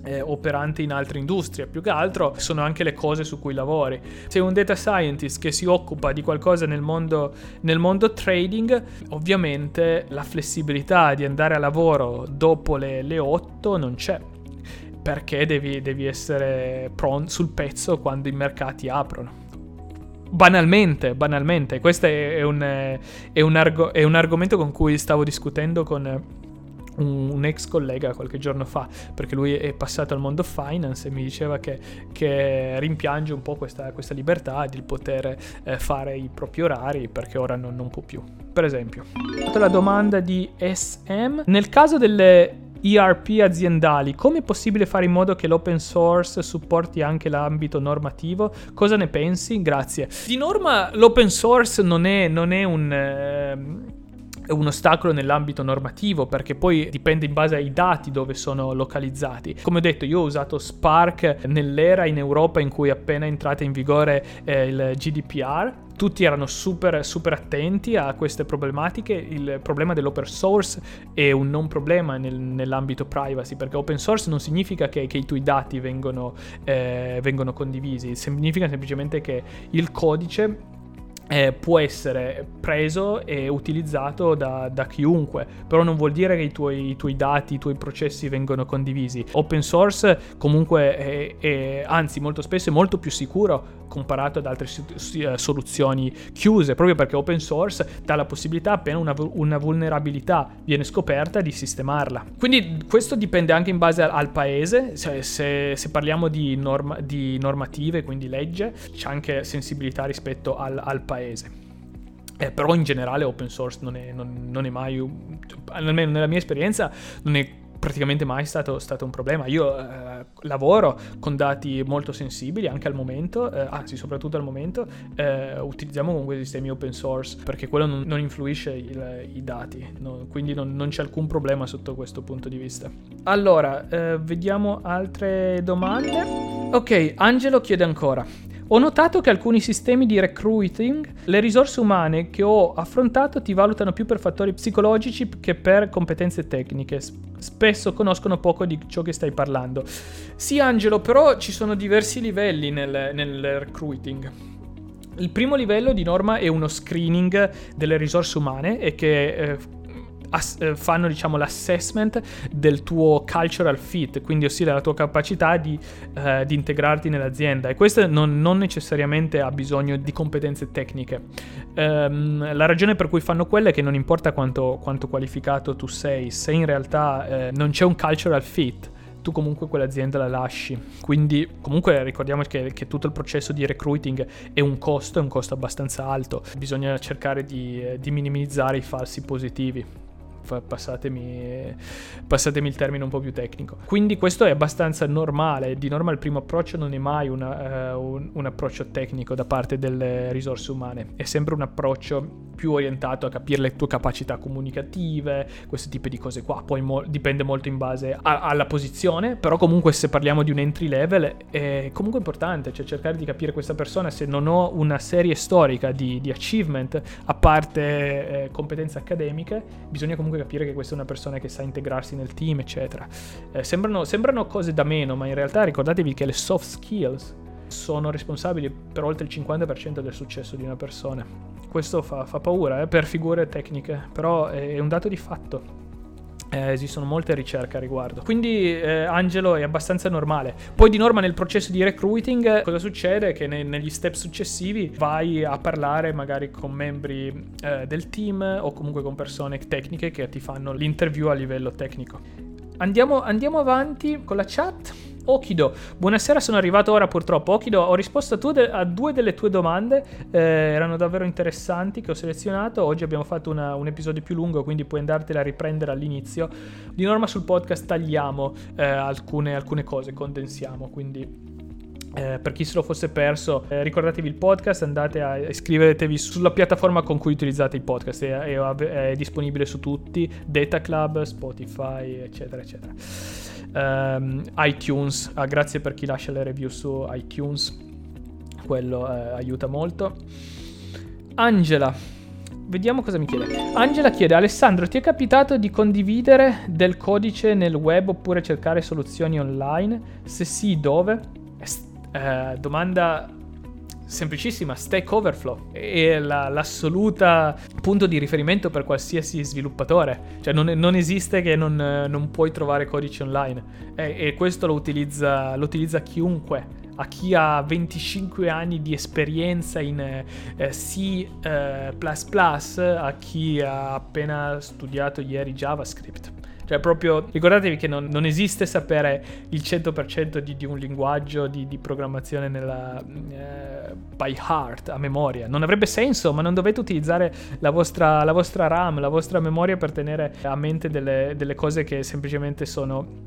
eh, operante in altre industrie, più che altro sono anche le cose su cui lavori. Sei un data scientist che si occupa di qualcosa nel mondo, nel mondo trading, ovviamente la flessibilità di andare a lavoro dopo le, le 8 non c'è. Perché devi, devi essere pronto sul pezzo quando i mercati aprono banalmente, banalmente, questo è un, è, un argo- è un, argomento con cui stavo discutendo con un, un, ex collega qualche giorno fa, perché lui è passato al mondo finance e mi diceva che, che rimpiange un po' questa, questa libertà di poter eh, fare i propri orari perché ora non, non può più. Per esempio, la domanda di SM, nel caso delle ERP aziendali, come è possibile fare in modo che l'open source supporti anche l'ambito normativo? Cosa ne pensi? Grazie. Di norma l'open source non è, non è un... Eh, un ostacolo nell'ambito normativo perché poi dipende in base ai dati dove sono localizzati. Come ho detto, io ho usato Spark nell'era in Europa in cui è appena entrata in vigore eh, il GDPR tutti erano super, super attenti a queste problematiche. Il problema dell'open source è un non problema nel, nell'ambito privacy, perché open source non significa che, che i tuoi dati vengono, eh, vengono condivisi, significa semplicemente che il codice eh, può essere preso e utilizzato da, da, chiunque, però non vuol dire che i tuoi, i tuoi, dati, i tuoi processi vengono condivisi. Open source comunque è, è anzi molto spesso è molto più sicuro comparato ad altre eh, soluzioni chiuse, proprio perché open source dà la possibilità appena una, una vulnerabilità viene scoperta di sistemarla. Quindi questo dipende anche in base al, al paese, se, se, se parliamo di, norma, di, normative, quindi legge, c'è anche sensibilità rispetto al, al paese. Eh, però in generale open source non è, non, non è mai, almeno nella mia esperienza, non è praticamente mai stato, stato un problema. Io eh, lavoro con dati molto sensibili anche al momento, eh, anzi soprattutto al momento, eh, utilizziamo comunque sistemi open source perché quello non, non influisce il, i dati, no? quindi non, non, c'è alcun problema sotto questo punto di vista. Allora, eh, vediamo altre domande. Ok, Angelo chiede ancora. Ho notato che alcuni sistemi di recruiting, le risorse umane che ho affrontato ti valutano più per fattori psicologici che per competenze tecniche. Spesso conoscono poco di ciò che stai parlando. Sì, Angelo, però ci sono diversi livelli nel, nel recruiting. Il primo livello di norma è uno screening delle risorse umane e che eh, ass- eh, fanno diciamo l'assessment del tuo cultural fit, quindi ossia della tua capacità di, eh, di integrarti nell'azienda e questo non, non, necessariamente ha bisogno di competenze tecniche. Um, la ragione per cui fanno quello è che non importa quanto, quanto qualificato tu sei, se in realtà eh, non c'è un cultural fit, tu comunque quell'azienda la lasci. Quindi comunque ricordiamoci che, che, tutto il processo di recruiting è un costo, è un costo abbastanza alto. Bisogna cercare di, eh, di minimizzare i falsi positivi passatemi, passatemi, il termine un po' più tecnico. Quindi questo è abbastanza normale, di norma il primo approccio non è mai una, uh, un, un, approccio tecnico da parte delle risorse umane, è sempre un approccio più orientato a capire le tue capacità comunicative, questo tipo di cose qua, poi mo- dipende molto in base a- alla posizione, però comunque se parliamo di un entry level è comunque importante, cioè cercare di capire questa persona se non ho una serie storica di, di achievement, a parte eh, competenze accademiche, bisogna comunque capire che questa è una persona che sa integrarsi nel team, eccetera. Eh, sembrano, sembrano cose da meno, ma in realtà ricordatevi che le soft skills sono responsabili per oltre il 50% del successo di una persona. Questo fa, fa paura eh, per figure tecniche, però è un dato di fatto. Eh, esistono molte ricerche a riguardo. Quindi eh, Angelo è abbastanza normale. Poi di norma nel processo di recruiting cosa succede? Che ne, negli step successivi vai a parlare magari con membri eh, del team o comunque con persone tecniche che ti fanno l'interview a livello tecnico. Andiamo, andiamo avanti con la chat. Okido, buonasera, sono arrivato ora purtroppo. Okido, ho risposto a, de- a due delle tue domande, eh, erano davvero interessanti che ho selezionato. Oggi abbiamo fatto una, un episodio più lungo, quindi puoi andartela a riprendere all'inizio. Di norma sul podcast tagliamo eh, alcune, alcune cose, condensiamo, quindi eh, per chi se lo fosse perso, eh, ricordatevi il podcast, andate a iscrivetevi sulla piattaforma con cui utilizzate il podcast, è, è, è disponibile su tutti, Data Club, Spotify, eccetera, eccetera. Um, iTunes, ah, grazie per chi lascia le review su iTunes, quello eh, aiuta molto. Angela, vediamo cosa mi chiede. Angela chiede, Alessandro, ti è capitato di condividere del codice nel web oppure cercare soluzioni online? Se sì, dove? Eh, domanda semplicissima, Stack Overflow è la, l'assoluta punto di riferimento per qualsiasi sviluppatore, cioè non, non esiste che non, non, puoi trovare codice online. E, e questo lo utilizza, lo utilizza, chiunque, a chi ha 25 anni di esperienza in eh, C++, eh, a chi ha appena studiato ieri JavaScript. Cioè, proprio ricordatevi che non, non esiste sapere il 100% di, di un linguaggio di, di programmazione nella, eh, by heart, a memoria. Non avrebbe senso, ma non dovete utilizzare la vostra, la vostra RAM, la vostra memoria per tenere a mente delle, delle cose che semplicemente sono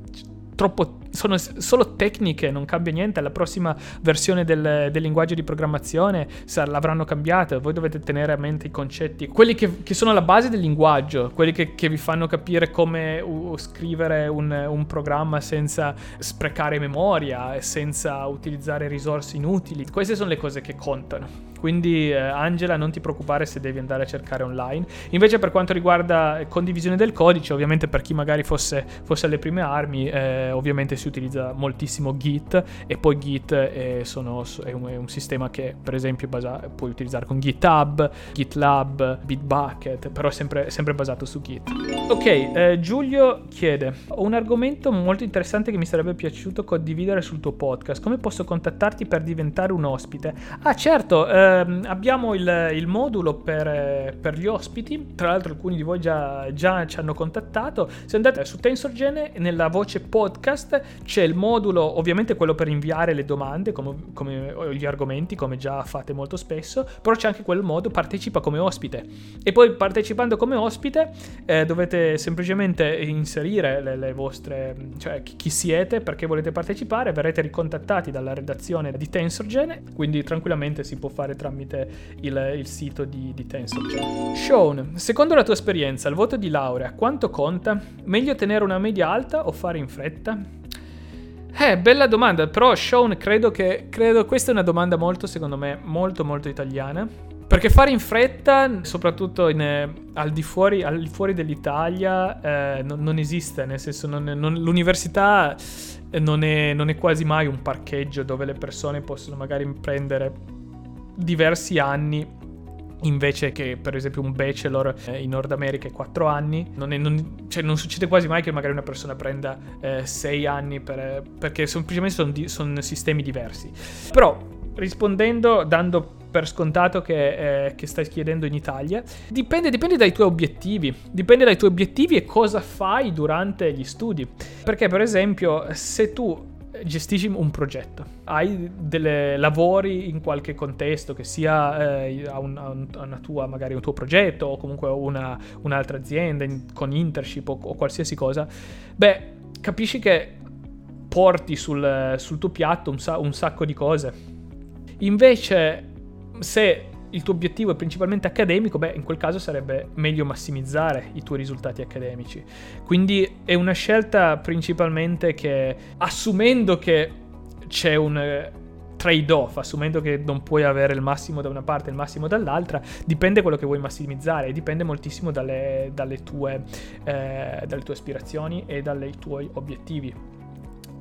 troppo sono solo tecniche, non cambia niente. La prossima versione del, del linguaggio di programmazione l'avranno cambiata. Voi dovete tenere a mente i concetti, quelli che, che sono la base del linguaggio, quelli che, che vi fanno capire come uh, scrivere un, un, programma senza sprecare memoria senza utilizzare risorse inutili. Queste sono le cose che contano. Quindi eh, Angela non ti preoccupare se devi andare a cercare online. Invece per quanto riguarda condivisione del codice, ovviamente per chi magari fosse, fosse alle prime armi, eh, ovviamente si utilizza moltissimo Git e poi Git è, sono, è, un, è un, sistema che per esempio basa, puoi utilizzare con GitHub, GitLab, Bitbucket, però sempre, sempre basato su Git. Ok, eh, Giulio chiede, ho un argomento molto interessante che mi sarebbe piaciuto condividere sul tuo podcast. Come posso contattarti per diventare un ospite? Ah certo, eh, ehm, abbiamo il, il modulo per, per, gli ospiti, tra l'altro alcuni di voi già, già, ci hanno contattato. Se andate su TensorGene, nella voce podcast c'è il modulo, ovviamente quello per inviare le domande, come, come gli argomenti, come già fate molto spesso, però c'è anche quel modo partecipa come ospite. E poi partecipando come ospite eh, dovete semplicemente inserire le, le vostre, cioè chi siete, perché volete partecipare, verrete ricontattati dalla redazione di TensorGene, quindi tranquillamente si può fare tramite il, il sito di, di TensorFlow. Sean, secondo la tua esperienza, il voto di laurea quanto conta? Meglio tenere una media alta o fare in fretta? Eh, bella domanda, però Sean credo che credo questa è una domanda molto, secondo me, molto molto italiana. Perché fare in fretta, soprattutto in, eh, al, di fuori, al di fuori dell'Italia, eh, non, non, esiste, nel senso non, non, l'università non è, non è quasi mai un parcheggio dove le persone possono magari prendere diversi anni invece che per esempio un bachelor eh, in Nord America è 4 anni, non, è, non, cioè non, succede quasi mai che magari una persona prenda 6 eh, anni per, perché semplicemente sono, di, sono, sistemi diversi. Però rispondendo, dando per scontato che, eh, che, stai chiedendo in Italia, dipende, dipende dai tuoi obiettivi, dipende dai tuoi obiettivi e cosa fai durante gli studi. Perché per esempio se tu gestisci un progetto, hai dei lavori in qualche contesto, che sia eh, a, un, a, una tua, magari un tuo progetto o comunque una, un'altra azienda in, con internship o, o, qualsiasi cosa, beh, capisci che porti sul, sul tuo piatto un, un sacco di cose. Invece, se il tuo obiettivo è principalmente accademico, beh, in quel caso sarebbe meglio massimizzare i tuoi risultati accademici. Quindi è una scelta principalmente che, assumendo che c'è un eh, trade-off, assumendo che non puoi avere il massimo da una parte e il massimo dall'altra, dipende quello che vuoi massimizzare dipende moltissimo dalle, dalle, tue, eh, dalle tue aspirazioni e dai tuoi obiettivi.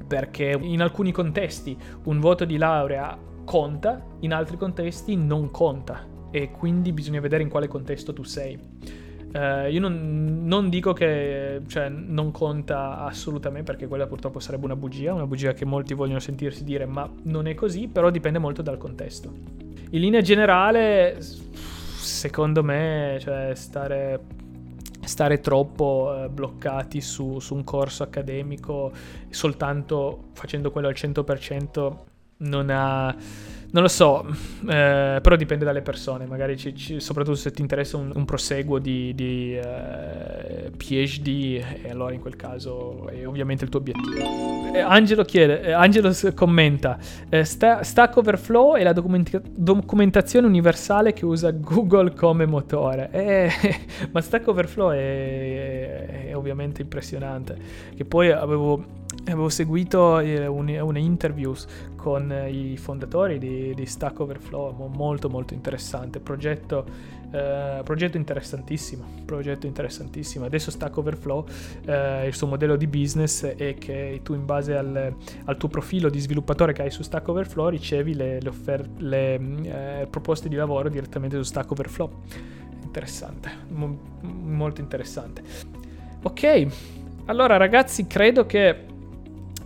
Perché in alcuni contesti un voto di laurea conta, in altri contesti non conta e quindi bisogna vedere in quale contesto tu sei. Uh, io non, non, dico che cioè, non conta assolutamente perché quella purtroppo sarebbe una bugia, una bugia che molti vogliono sentirsi dire, ma non è così, però dipende molto dal contesto. In linea generale, secondo me, cioè, stare, stare troppo eh, bloccati su, su un corso accademico soltanto facendo quello al 100% non ha... Non lo so, eh, però dipende dalle persone, magari ci, ci, soprattutto se ti interessa un, un proseguo di, di eh, PhD, e allora in quel caso è ovviamente il tuo obiettivo. Eh, Angelo chiede, eh, Angelo commenta, eh, sta, Stack Overflow è la documenta- documentazione universale che usa Google come motore. Eh, ma Stack Overflow è, è, è ovviamente impressionante, che poi avevo avevo seguito eh, una interview con eh, i fondatori di, di, Stack Overflow, molto molto interessante, progetto, eh, progetto interessantissimo, progetto interessantissimo. Adesso Stack Overflow, eh, il suo modello di business è che tu in base al, al, tuo profilo di sviluppatore che hai su Stack Overflow ricevi le, le, offer- le eh, proposte di lavoro direttamente su Stack Overflow. Interessante, mo- molto interessante. Ok, allora ragazzi credo che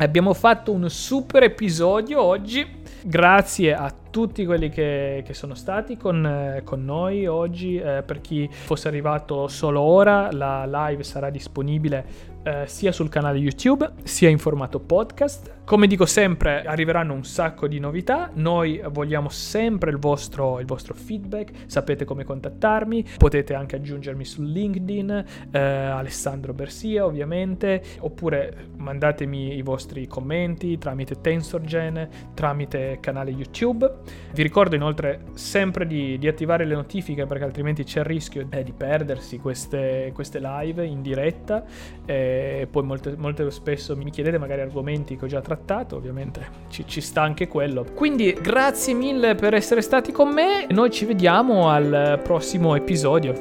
Abbiamo fatto un super episodio oggi. Grazie a tutti quelli che, che sono stati con, eh, con noi oggi. Eh, per chi fosse arrivato solo ora, la live sarà disponibile eh, sia sul canale YouTube sia in formato podcast. Come dico sempre, arriveranno un sacco di novità. Noi vogliamo sempre il vostro, il vostro feedback. Sapete come contattarmi. Potete anche aggiungermi su LinkedIn, eh, Alessandro Bersia, ovviamente. Oppure mandatemi i vostri commenti tramite TensorGen, tramite canale YouTube. Vi ricordo inoltre sempre di, di attivare le notifiche perché altrimenti c'è il rischio eh, di perdersi queste, queste live in diretta. E poi molto, molto spesso mi chiedete magari argomenti che ho già trattato, ovviamente ci, ci sta anche quello. Quindi grazie mille per essere stati con me, noi ci vediamo al prossimo episodio.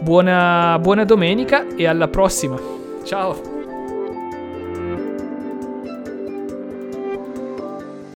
Buona, buona domenica e alla prossima. Ciao!